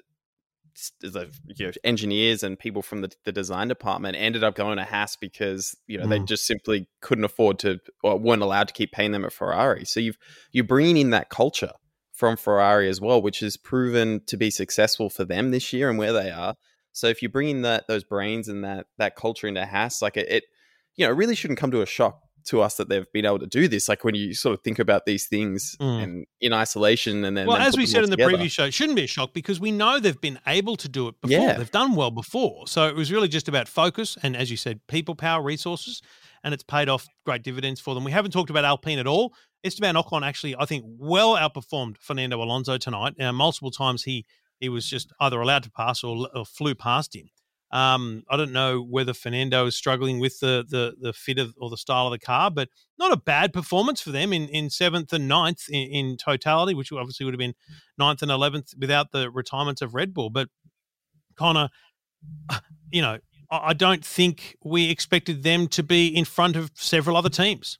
[SPEAKER 3] the you know, engineers and people from the, the design department ended up going to Haas because you know mm. they just simply couldn't afford to or weren't allowed to keep paying them at Ferrari. So you've you're bringing in that culture from Ferrari as well, which has proven to be successful for them this year and where they are. So if you bring in that those brains and that that culture into Haas, like it, it you know, it really shouldn't come to a shock to us that they've been able to do this. Like when you sort of think about these things mm. and in isolation, and then
[SPEAKER 2] well, as we said in the together. preview show, it shouldn't be a shock because we know they've been able to do it before. Yeah. They've done well before, so it was really just about focus and, as you said, people power, resources, and it's paid off great dividends for them. We haven't talked about Alpine at all. Esteban Ocon actually, I think, well outperformed Fernando Alonso tonight. Uh, multiple times he he was just either allowed to pass or, or flew past him. Um, I don't know whether Fernando is struggling with the the the fit of or the style of the car, but not a bad performance for them in, in seventh and ninth in, in totality, which obviously would have been ninth and eleventh without the retirements of Red Bull. But Conor, you know, I don't think we expected them to be in front of several other teams.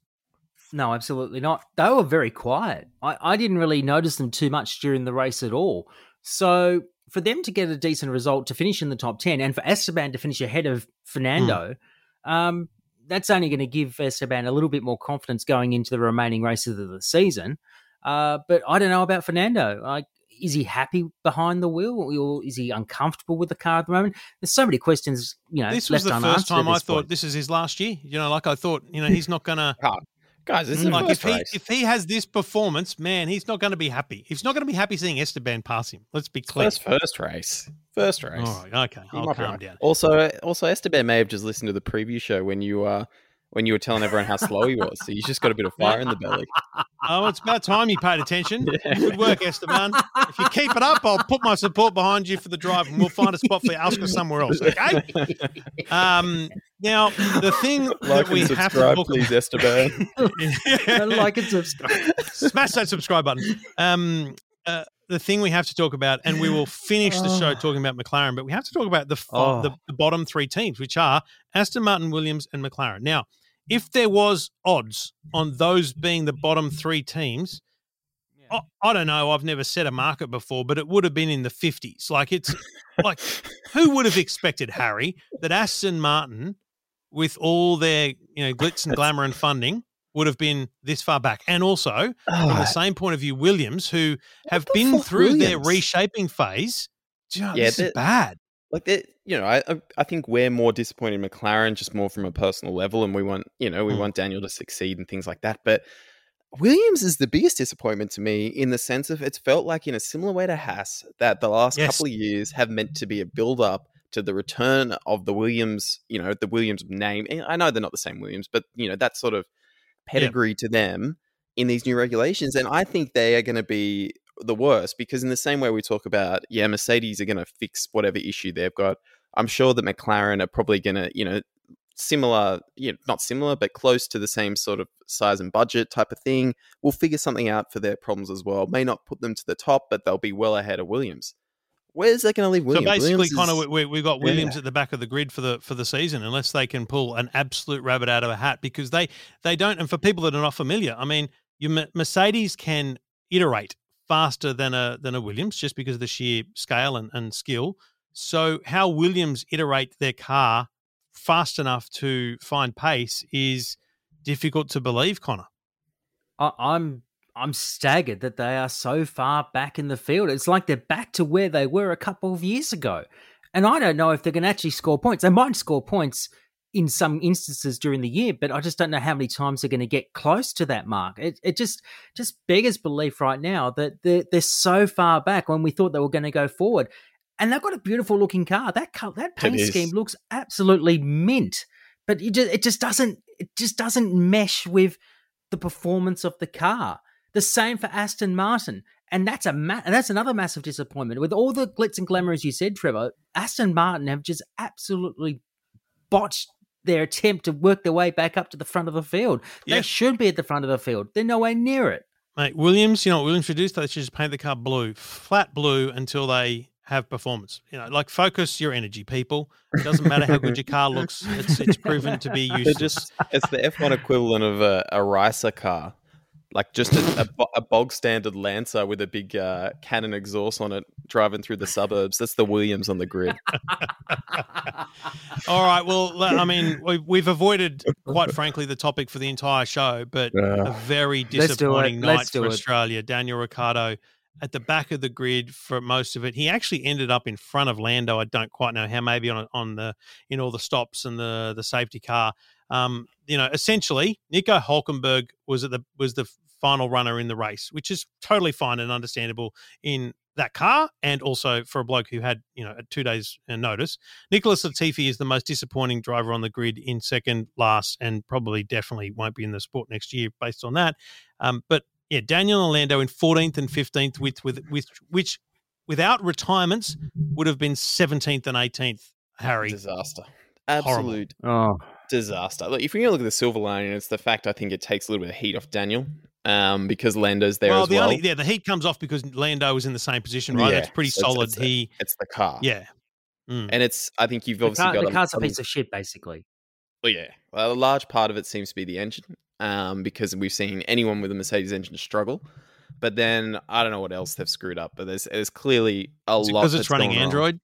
[SPEAKER 4] No, absolutely not. They were very quiet. I, I didn't really notice them too much during the race at all. So for them to get a decent result to finish in the top 10 and for Esteban to finish ahead of Fernando, mm. um, that's only going to give Esteban a little bit more confidence going into the remaining races of the season. Uh, but I don't know about Fernando. Like, is he happy behind the wheel, or is he uncomfortable with the car at the moment? There's so many questions. You know,
[SPEAKER 2] this was the first time I thought this is his last year. You know, like I thought, you know, he's not going to.
[SPEAKER 3] Guys, this is like
[SPEAKER 2] if
[SPEAKER 3] race.
[SPEAKER 2] he if he has this performance, man, he's not going to be happy. He's not going to be happy seeing Esteban pass him. Let's be clear.
[SPEAKER 3] First, first race, first race.
[SPEAKER 2] All right, okay, I'll calm down.
[SPEAKER 3] Also, also Esteban may have just listened to the preview show when you uh when you were telling everyone how slow he was. So he's just got a bit of fire in the belly.
[SPEAKER 2] Oh, it's about time you paid attention. Yeah. Good work, Esteban. If you keep it up, I'll put my support behind you for the drive, and we'll find a spot for you Oscar somewhere else. Okay. Um, now the thing like that we have to
[SPEAKER 3] talk please, Esteban.
[SPEAKER 4] like and subscribe.
[SPEAKER 2] Smash that subscribe button. Um, uh, the thing we have to talk about, and we will finish the show oh. talking about McLaren, but we have to talk about the, oh. the, the bottom three teams, which are Aston Martin, Williams, and McLaren. Now, if there was odds on those being the bottom three teams, I, I, don't know. I've never set a market before, but it would have been in the fifties. Like it's like who would have expected Harry that Aston Martin, with all their you know glitz and glamour and funding, would have been this far back, and also oh. from the ah. same point of view, Williams, who have been through Williams? their reshaping phase. You know, yeah, this is bad.
[SPEAKER 3] Like you know, I I think we're more disappointed in McLaren, just more from a personal level, and we want you know we
[SPEAKER 2] Mm.
[SPEAKER 3] want Daniel to succeed and things like that. But Williams is the biggest disappointment to me in the sense of it's felt like in a similar way to Haas that the last
[SPEAKER 2] Yes.
[SPEAKER 3] couple of years have meant to be a build up to the return of the Williams, you know, the Williams name. And I know they're not the same Williams, but you know that sort of pedigree to them in these new regulations, and I think they are going to be the worst because in the same way we talk about, yeah, Mercedes are going to fix whatever issue they've got. I'm sure that McLaren are probably going to, you know, similar, you know, not similar, but close to the same sort of size and budget type of thing. Will figure something out for their problems as well. May not put them to the top, but they'll be well ahead of Williams. Where's that going to leave Williams?
[SPEAKER 2] So basically,
[SPEAKER 3] Williams
[SPEAKER 2] Conor,
[SPEAKER 3] is-
[SPEAKER 2] we, we, we've got
[SPEAKER 3] yeah.
[SPEAKER 2] Williams at the back of the grid for the for the season, unless they can pull an absolute rabbit out of a hat, because they they don't. And for people that are not familiar, I mean, you Mercedes can iterate faster than a than a Williams just because of the sheer scale and, and skill. So how Williams iterate their car fast enough to find pace is difficult to believe, Conor.
[SPEAKER 4] I, I'm I'm staggered that they are so far back in the field. It's like they're back to where they were a couple of years ago. And I don't know if they're going to actually score points. They might score points in some instances during the year, but I just don't know how many times they're going to get close to that mark. It, it just just beggars belief right now that they're, they're so far back when we thought they were going to go forward. And they've got a beautiful looking car. That car, that paint scheme looks absolutely mint, but it just, it just doesn't it just doesn't mesh with the performance of the car. The same for Aston Martin, and that's a ma- and that's another massive disappointment. With all the glitz and glamour, as you said, Trevor, Aston Martin have just absolutely botched their attempt to work their way back up to the front of the field. They
[SPEAKER 2] Yeah.
[SPEAKER 4] should be at the front of the field. They're nowhere near it.
[SPEAKER 2] Mate, Williams, you know what Williams should do? They should just paint the car blue, flat blue, until they have performance. You know, like focus your energy, people. It doesn't matter how good your car looks. It's it's proven to be
[SPEAKER 3] They're
[SPEAKER 2] useless.
[SPEAKER 3] just it's the F1 equivalent of a, a Ricer car. Like just a, a, a bog standard Lancer with a big uh, cannon exhaust on it driving through the suburbs. That's the Williams on the grid.
[SPEAKER 2] All right. Well, I mean, we've, we've avoided, quite frankly, the topic for the entire show, but
[SPEAKER 3] Yeah.
[SPEAKER 2] a very
[SPEAKER 4] Let's do it.
[SPEAKER 2] disappointing night for
[SPEAKER 4] it.
[SPEAKER 2] Australia. Daniel Ricciardo at the back of the grid for most of it. He actually ended up in front of Lando. I don't quite know how. Maybe on on the in all the stops and the the safety car. Um, you know, essentially, Nico Hulkenberg was at the was the final runner in the race, which is totally fine and understandable in that car, and also for a bloke who had you know two days uh, notice. Nicholas Latifi is the most disappointing driver on the grid in second, last, and probably definitely won't be in the sport next year based on that. Um, but yeah, Daniel Orlando in 14th and 15th, with with with which without retirements would have been 17th and 18th. Harry,
[SPEAKER 3] Disaster.
[SPEAKER 2] Horrible.
[SPEAKER 3] Absolute
[SPEAKER 4] oh,
[SPEAKER 3] disaster. Look, if you're going to look at the silver lining, it's the fact I think it takes a little bit of heat off Daniel um, because Lando's there
[SPEAKER 2] well,
[SPEAKER 3] as
[SPEAKER 2] the
[SPEAKER 3] well.
[SPEAKER 2] only yeah, the heat comes off because Lando was in the same position, right?
[SPEAKER 3] Yeah,
[SPEAKER 2] That's pretty
[SPEAKER 3] so
[SPEAKER 2] solid.
[SPEAKER 3] it's the-
[SPEAKER 2] he
[SPEAKER 3] it's the car.
[SPEAKER 2] yeah. Mm.
[SPEAKER 3] And it's, I think you've
[SPEAKER 4] the,
[SPEAKER 3] obviously
[SPEAKER 4] car,
[SPEAKER 3] got
[SPEAKER 4] the
[SPEAKER 3] a-
[SPEAKER 4] car's a
[SPEAKER 3] a-
[SPEAKER 4] piece of shit, basically.
[SPEAKER 3] Well, yeah, well, a large part of it seems to be the engine, um, because we've seen anyone with a Mercedes engine struggle. But then I don't know what else they've screwed up, but there's there's clearly a
[SPEAKER 2] Is
[SPEAKER 3] lot
[SPEAKER 2] because
[SPEAKER 3] that's
[SPEAKER 2] it's running
[SPEAKER 3] Android. wrong.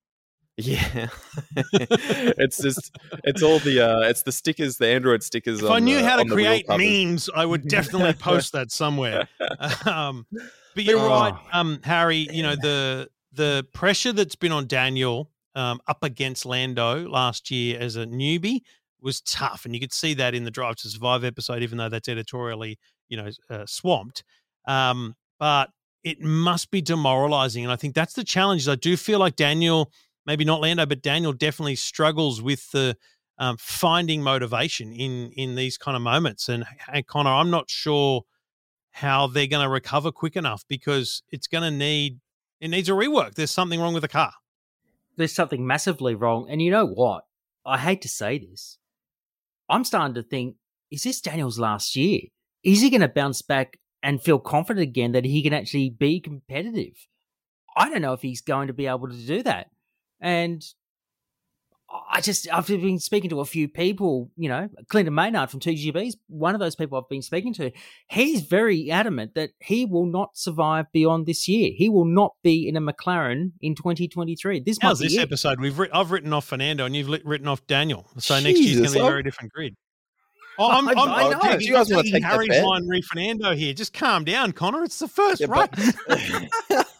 [SPEAKER 2] Android.
[SPEAKER 3] Yeah, it's just it's all the uh, it's the stickers, the Android stickers.
[SPEAKER 2] If
[SPEAKER 3] on
[SPEAKER 2] I knew
[SPEAKER 3] the,
[SPEAKER 2] how to
[SPEAKER 3] on the wheel
[SPEAKER 2] create memes, I would definitely post that somewhere. Um, but you're
[SPEAKER 3] Oh.
[SPEAKER 2] right, um, Harry. You know the the pressure that's been on Daniel um, up against Lando last year as a newbie was tough, and you could see that in the Drive to Survive episode, even though that's editorially you know uh, swamped. Um, but it must be demoralizing, and I think that's the challenge. is I do feel like Daniel, maybe not Lando, but Daniel definitely struggles with the um, finding motivation in in these kind of moments. And, and Conor, I'm not sure how they're going to recover quick enough because it's going to need it needs a rework. There's something wrong with the car.
[SPEAKER 4] There's something massively wrong. And you know what? I hate to say this. I'm starting to think, is this Daniel's last year? Is he going to bounce back and feel confident again that he can actually be competitive? I don't know if he's going to be able to do that. And I just, I've been speaking to a few people, you know, Clinton Maynard from 2GB is one of those people I've been speaking to. He's very adamant that he will not survive beyond this year. He will not be in a McLaren in 2023. This
[SPEAKER 2] How's
[SPEAKER 4] might be
[SPEAKER 2] this
[SPEAKER 4] it.
[SPEAKER 2] episode? We've writ- I've written off Fernando and you've lit- written off Daniel. So next year's going to be a
[SPEAKER 3] I'm-
[SPEAKER 2] very different grid. Oh, I'm,
[SPEAKER 4] I-
[SPEAKER 2] I'm,
[SPEAKER 4] I
[SPEAKER 2] I'm
[SPEAKER 4] know.
[SPEAKER 2] Oh,
[SPEAKER 3] taking, you guys wanna take that
[SPEAKER 2] Harry's
[SPEAKER 3] bet?
[SPEAKER 2] line re Fernando here. Just calm down, Conor. It's the first
[SPEAKER 3] Yeah,
[SPEAKER 2] run.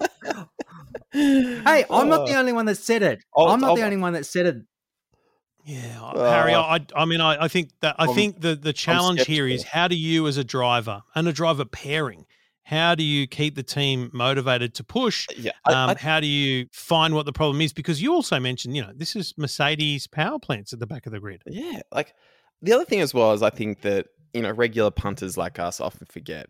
[SPEAKER 3] but-
[SPEAKER 4] Hey, I'm not the only one that said it.
[SPEAKER 3] I'll-
[SPEAKER 4] I'm not the
[SPEAKER 3] I'll-
[SPEAKER 4] only one that said it.
[SPEAKER 2] Yeah,
[SPEAKER 3] Uh,
[SPEAKER 2] Harry. I, I mean, I, I think that I
[SPEAKER 3] I'm-
[SPEAKER 2] think the the challenge here is how do you, as a driver and a driver pairing, how do you keep the team motivated to push?
[SPEAKER 3] Yeah, I,
[SPEAKER 2] Um,
[SPEAKER 3] I,
[SPEAKER 2] how do you find what the problem is? Because you also mentioned, you know, this is Mercedes power plants at the back of the grid.
[SPEAKER 3] yeah. Like the other thing as well is I think that you know regular punters like us often forget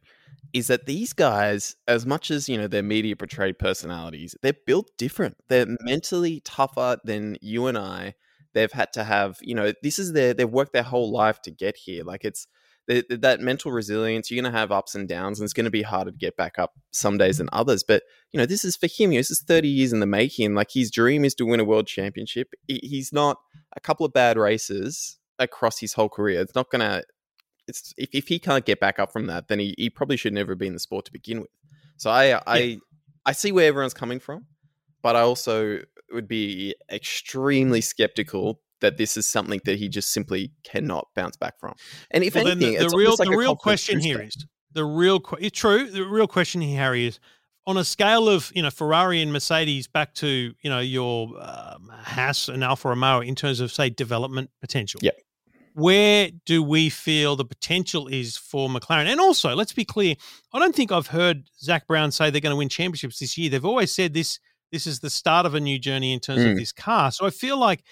[SPEAKER 3] is that these guys, as much as you know their media portrayed personalities, they're built different. They're mm-hmm. mentally tougher than you and I. They've had to have, you know, this is their they've worked their whole life to get here. Like it's th- th- that mental resilience. You're going to have ups and downs, and it's going to be harder to get back up some days mm-hmm. than others. But you know, this is for him. You know, this is 30 years in the making. Like his dream is to win a world championship. He- He's not a couple of bad races across his whole career. It's not going to. It's if, if he can't get back up from that, then he, he probably should never be in the sport to begin with. So I I I see where everyone's coming from, but I also would be extremely skeptical that this is something that he just simply cannot bounce back from. And if
[SPEAKER 2] Well,
[SPEAKER 3] anything,
[SPEAKER 2] the, the real
[SPEAKER 3] like
[SPEAKER 2] the real question here is the real true. The real question here, Harry, is on a scale of you know Ferrari and Mercedes back to you know your um, Haas and Alfa Romeo in terms of say development potential.
[SPEAKER 3] Yep.
[SPEAKER 2] Where do we feel the potential is for McLaren? And also, let's be clear. I don't think I've heard Zak Brown say they're going to win championships this year. They've always said this. This is the start of a new journey in terms of
[SPEAKER 3] Mm.
[SPEAKER 2] this car. So I feel like,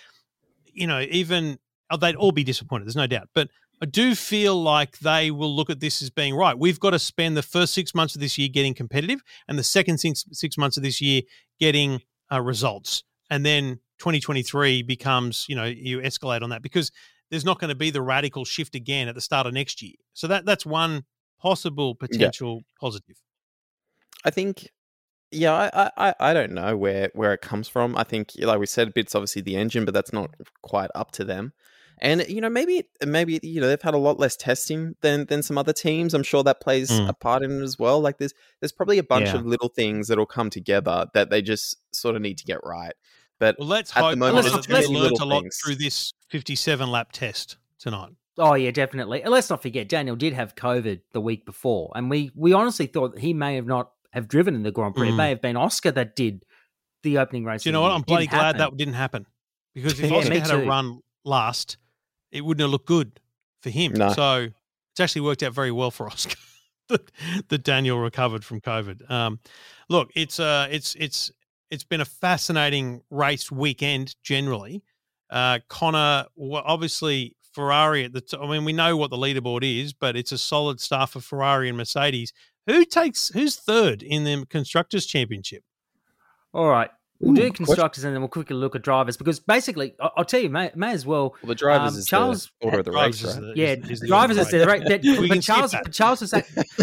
[SPEAKER 2] you know, even oh, they'd all be disappointed. There's no doubt. But I do feel like they will look at this as being right. We've got to spend the first six months of this year getting competitive, and the second six, six months of this year getting uh, results, and then 2023 becomes you know you escalate on that because there's not going to be the radical shift again at the start of next year. So that that's one possible potential positive.
[SPEAKER 3] I think, yeah, I, I, I don't know where where it comes from. I think, like we said, it's obviously the engine, but that's not quite up to them. And you know, maybe maybe you know they've had a lot less testing than than some other teams. I'm sure that plays
[SPEAKER 2] Mm.
[SPEAKER 3] a part in it as well. Like there's there's probably a bunch
[SPEAKER 4] Yeah.
[SPEAKER 3] of little things that'll come together that they just sort of need to get right. But
[SPEAKER 2] Well, let's
[SPEAKER 3] At the
[SPEAKER 2] hope
[SPEAKER 3] moment,
[SPEAKER 2] that
[SPEAKER 4] it's
[SPEAKER 2] they
[SPEAKER 4] many
[SPEAKER 2] learned a lot
[SPEAKER 3] things.
[SPEAKER 2] through this 57 lap test tonight.
[SPEAKER 4] Oh yeah, definitely. And let's not forget, Daniel did have COVID the week before, and we we honestly thought that he may have not have driven in the Grand Prix. It
[SPEAKER 2] Mm.
[SPEAKER 4] may have been Oscar that did the opening race.
[SPEAKER 2] Do you know what? I'm bloody glad
[SPEAKER 4] happen.
[SPEAKER 2] that didn't happen because if
[SPEAKER 3] Yeah,
[SPEAKER 2] Oscar
[SPEAKER 4] me
[SPEAKER 2] had a run last, it wouldn't have looked good for him.
[SPEAKER 3] No.
[SPEAKER 2] So it's actually worked out very well for Oscar that, that Daniel recovered from COVID. Um, look, it's uh, it's it's it's been a fascinating race weekend generally. Uh, Conor, well, obviously Ferrari at the. T- I mean, we know what the leaderboard is, but it's a solid start for Ferrari and Mercedes. Who takes who's third in the constructors' championship?
[SPEAKER 4] All right, we'll
[SPEAKER 3] Ooh,
[SPEAKER 4] do
[SPEAKER 3] good question.
[SPEAKER 4] constructors and then we'll quickly look at drivers because basically, I- I'll tell you, may, may as well.
[SPEAKER 3] well, the drivers
[SPEAKER 4] Um,
[SPEAKER 3] is
[SPEAKER 4] Charles-
[SPEAKER 3] the order of the
[SPEAKER 2] Drivers
[SPEAKER 3] race,
[SPEAKER 2] is
[SPEAKER 3] right?
[SPEAKER 2] the-
[SPEAKER 4] Yeah,
[SPEAKER 2] is- is the
[SPEAKER 4] drivers is
[SPEAKER 2] order,
[SPEAKER 4] the right. That, but Charles, but Charles has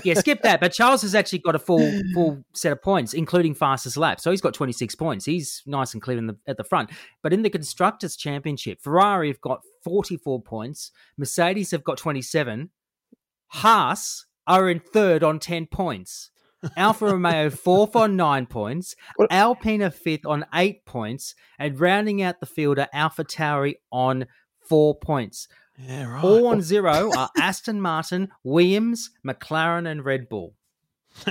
[SPEAKER 4] yeah, skip that. But Charles has actually got a full full set of points, including fastest lap. So he's got 26 points. He's nice and clear in the, at the front. But in the constructors' championship, Ferrari have got 44 points. Mercedes have got 27. Haas are in third on 10 points. Alfa Romeo fourth on nine points.
[SPEAKER 3] What-
[SPEAKER 4] Alpine fifth on eight points, and rounding out the field are Alpha Tauri on four points.
[SPEAKER 2] Yeah, right.
[SPEAKER 4] All on zero are Aston Martin, Williams, McLaren, and Red Bull.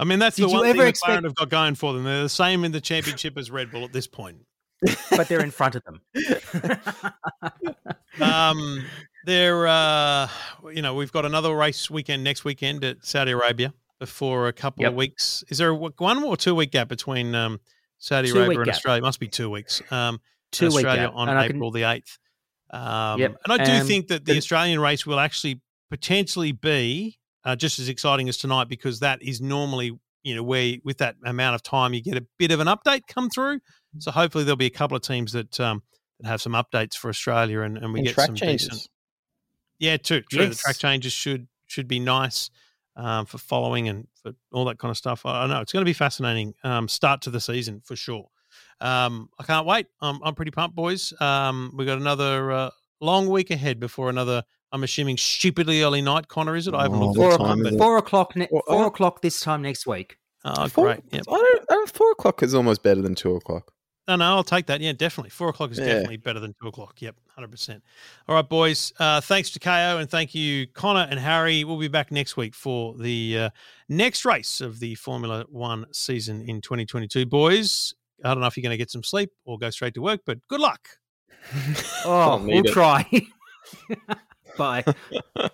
[SPEAKER 2] I mean, that's
[SPEAKER 4] Did
[SPEAKER 2] the one thing McLaren
[SPEAKER 4] expect-
[SPEAKER 2] have got going for them. They're the same in the championship as Red Bull at this point.
[SPEAKER 4] But they're in front of them.
[SPEAKER 2] Um, they're, uh, you know, we've got another race weekend next weekend at Saudi Arabia before a couple
[SPEAKER 4] Yep.
[SPEAKER 2] of weeks. Is there a, one or two week gap between um, Saudi
[SPEAKER 4] Two-week
[SPEAKER 2] Arabia and
[SPEAKER 4] gap.
[SPEAKER 2] Australia? It must be two weeks. Um,
[SPEAKER 4] Two week
[SPEAKER 2] Australia
[SPEAKER 4] gap.
[SPEAKER 2] on
[SPEAKER 4] And I can-
[SPEAKER 2] April the eighth. Um,
[SPEAKER 4] Yep.
[SPEAKER 2] And I do think that the
[SPEAKER 4] the-
[SPEAKER 2] Australian race will actually potentially be uh, just as exciting as tonight because that is normally you know where with that amount of time you get a bit of an update come through. So hopefully there'll be a couple of teams that um, that have some updates for Australia and, and we
[SPEAKER 3] And
[SPEAKER 2] get
[SPEAKER 3] track
[SPEAKER 2] some
[SPEAKER 3] changes.
[SPEAKER 2] decent. Yeah, true. True. The track changes should should be nice um, for following and for all that kind of stuff. I, I know it's going to be fascinating um, start to the season for sure. Um, I can't wait. I'm, I'm pretty pumped, boys. Um, we got another uh, long week ahead before another. I'm assuming stupidly early night. Conor, is it? I haven't
[SPEAKER 3] Oh,
[SPEAKER 2] looked at
[SPEAKER 4] Four,
[SPEAKER 2] the
[SPEAKER 3] time
[SPEAKER 2] time, but
[SPEAKER 4] four o'clock. Ne-
[SPEAKER 3] Well,
[SPEAKER 4] four
[SPEAKER 3] uh,
[SPEAKER 4] o'clock this time next week.
[SPEAKER 2] oh,
[SPEAKER 3] Four,
[SPEAKER 2] great. Yep.
[SPEAKER 3] I don't, I don't- four o'clock is almost better than two o'clock.
[SPEAKER 2] No, no, I'll take that. Yeah, definitely. Four o'clock is
[SPEAKER 3] Yeah.
[SPEAKER 2] definitely better than two o'clock. Yep, hundred percent. All right, boys. Uh, thanks to Kayo and thank you, Conor and Harry. We'll be back next week for the uh, next race of the Formula One season in 2022. Boys, I don't know if you're going to get some sleep or go straight to work, but good luck.
[SPEAKER 4] Oh,
[SPEAKER 3] I'll
[SPEAKER 4] we'll
[SPEAKER 3] it.
[SPEAKER 4] try. Bye.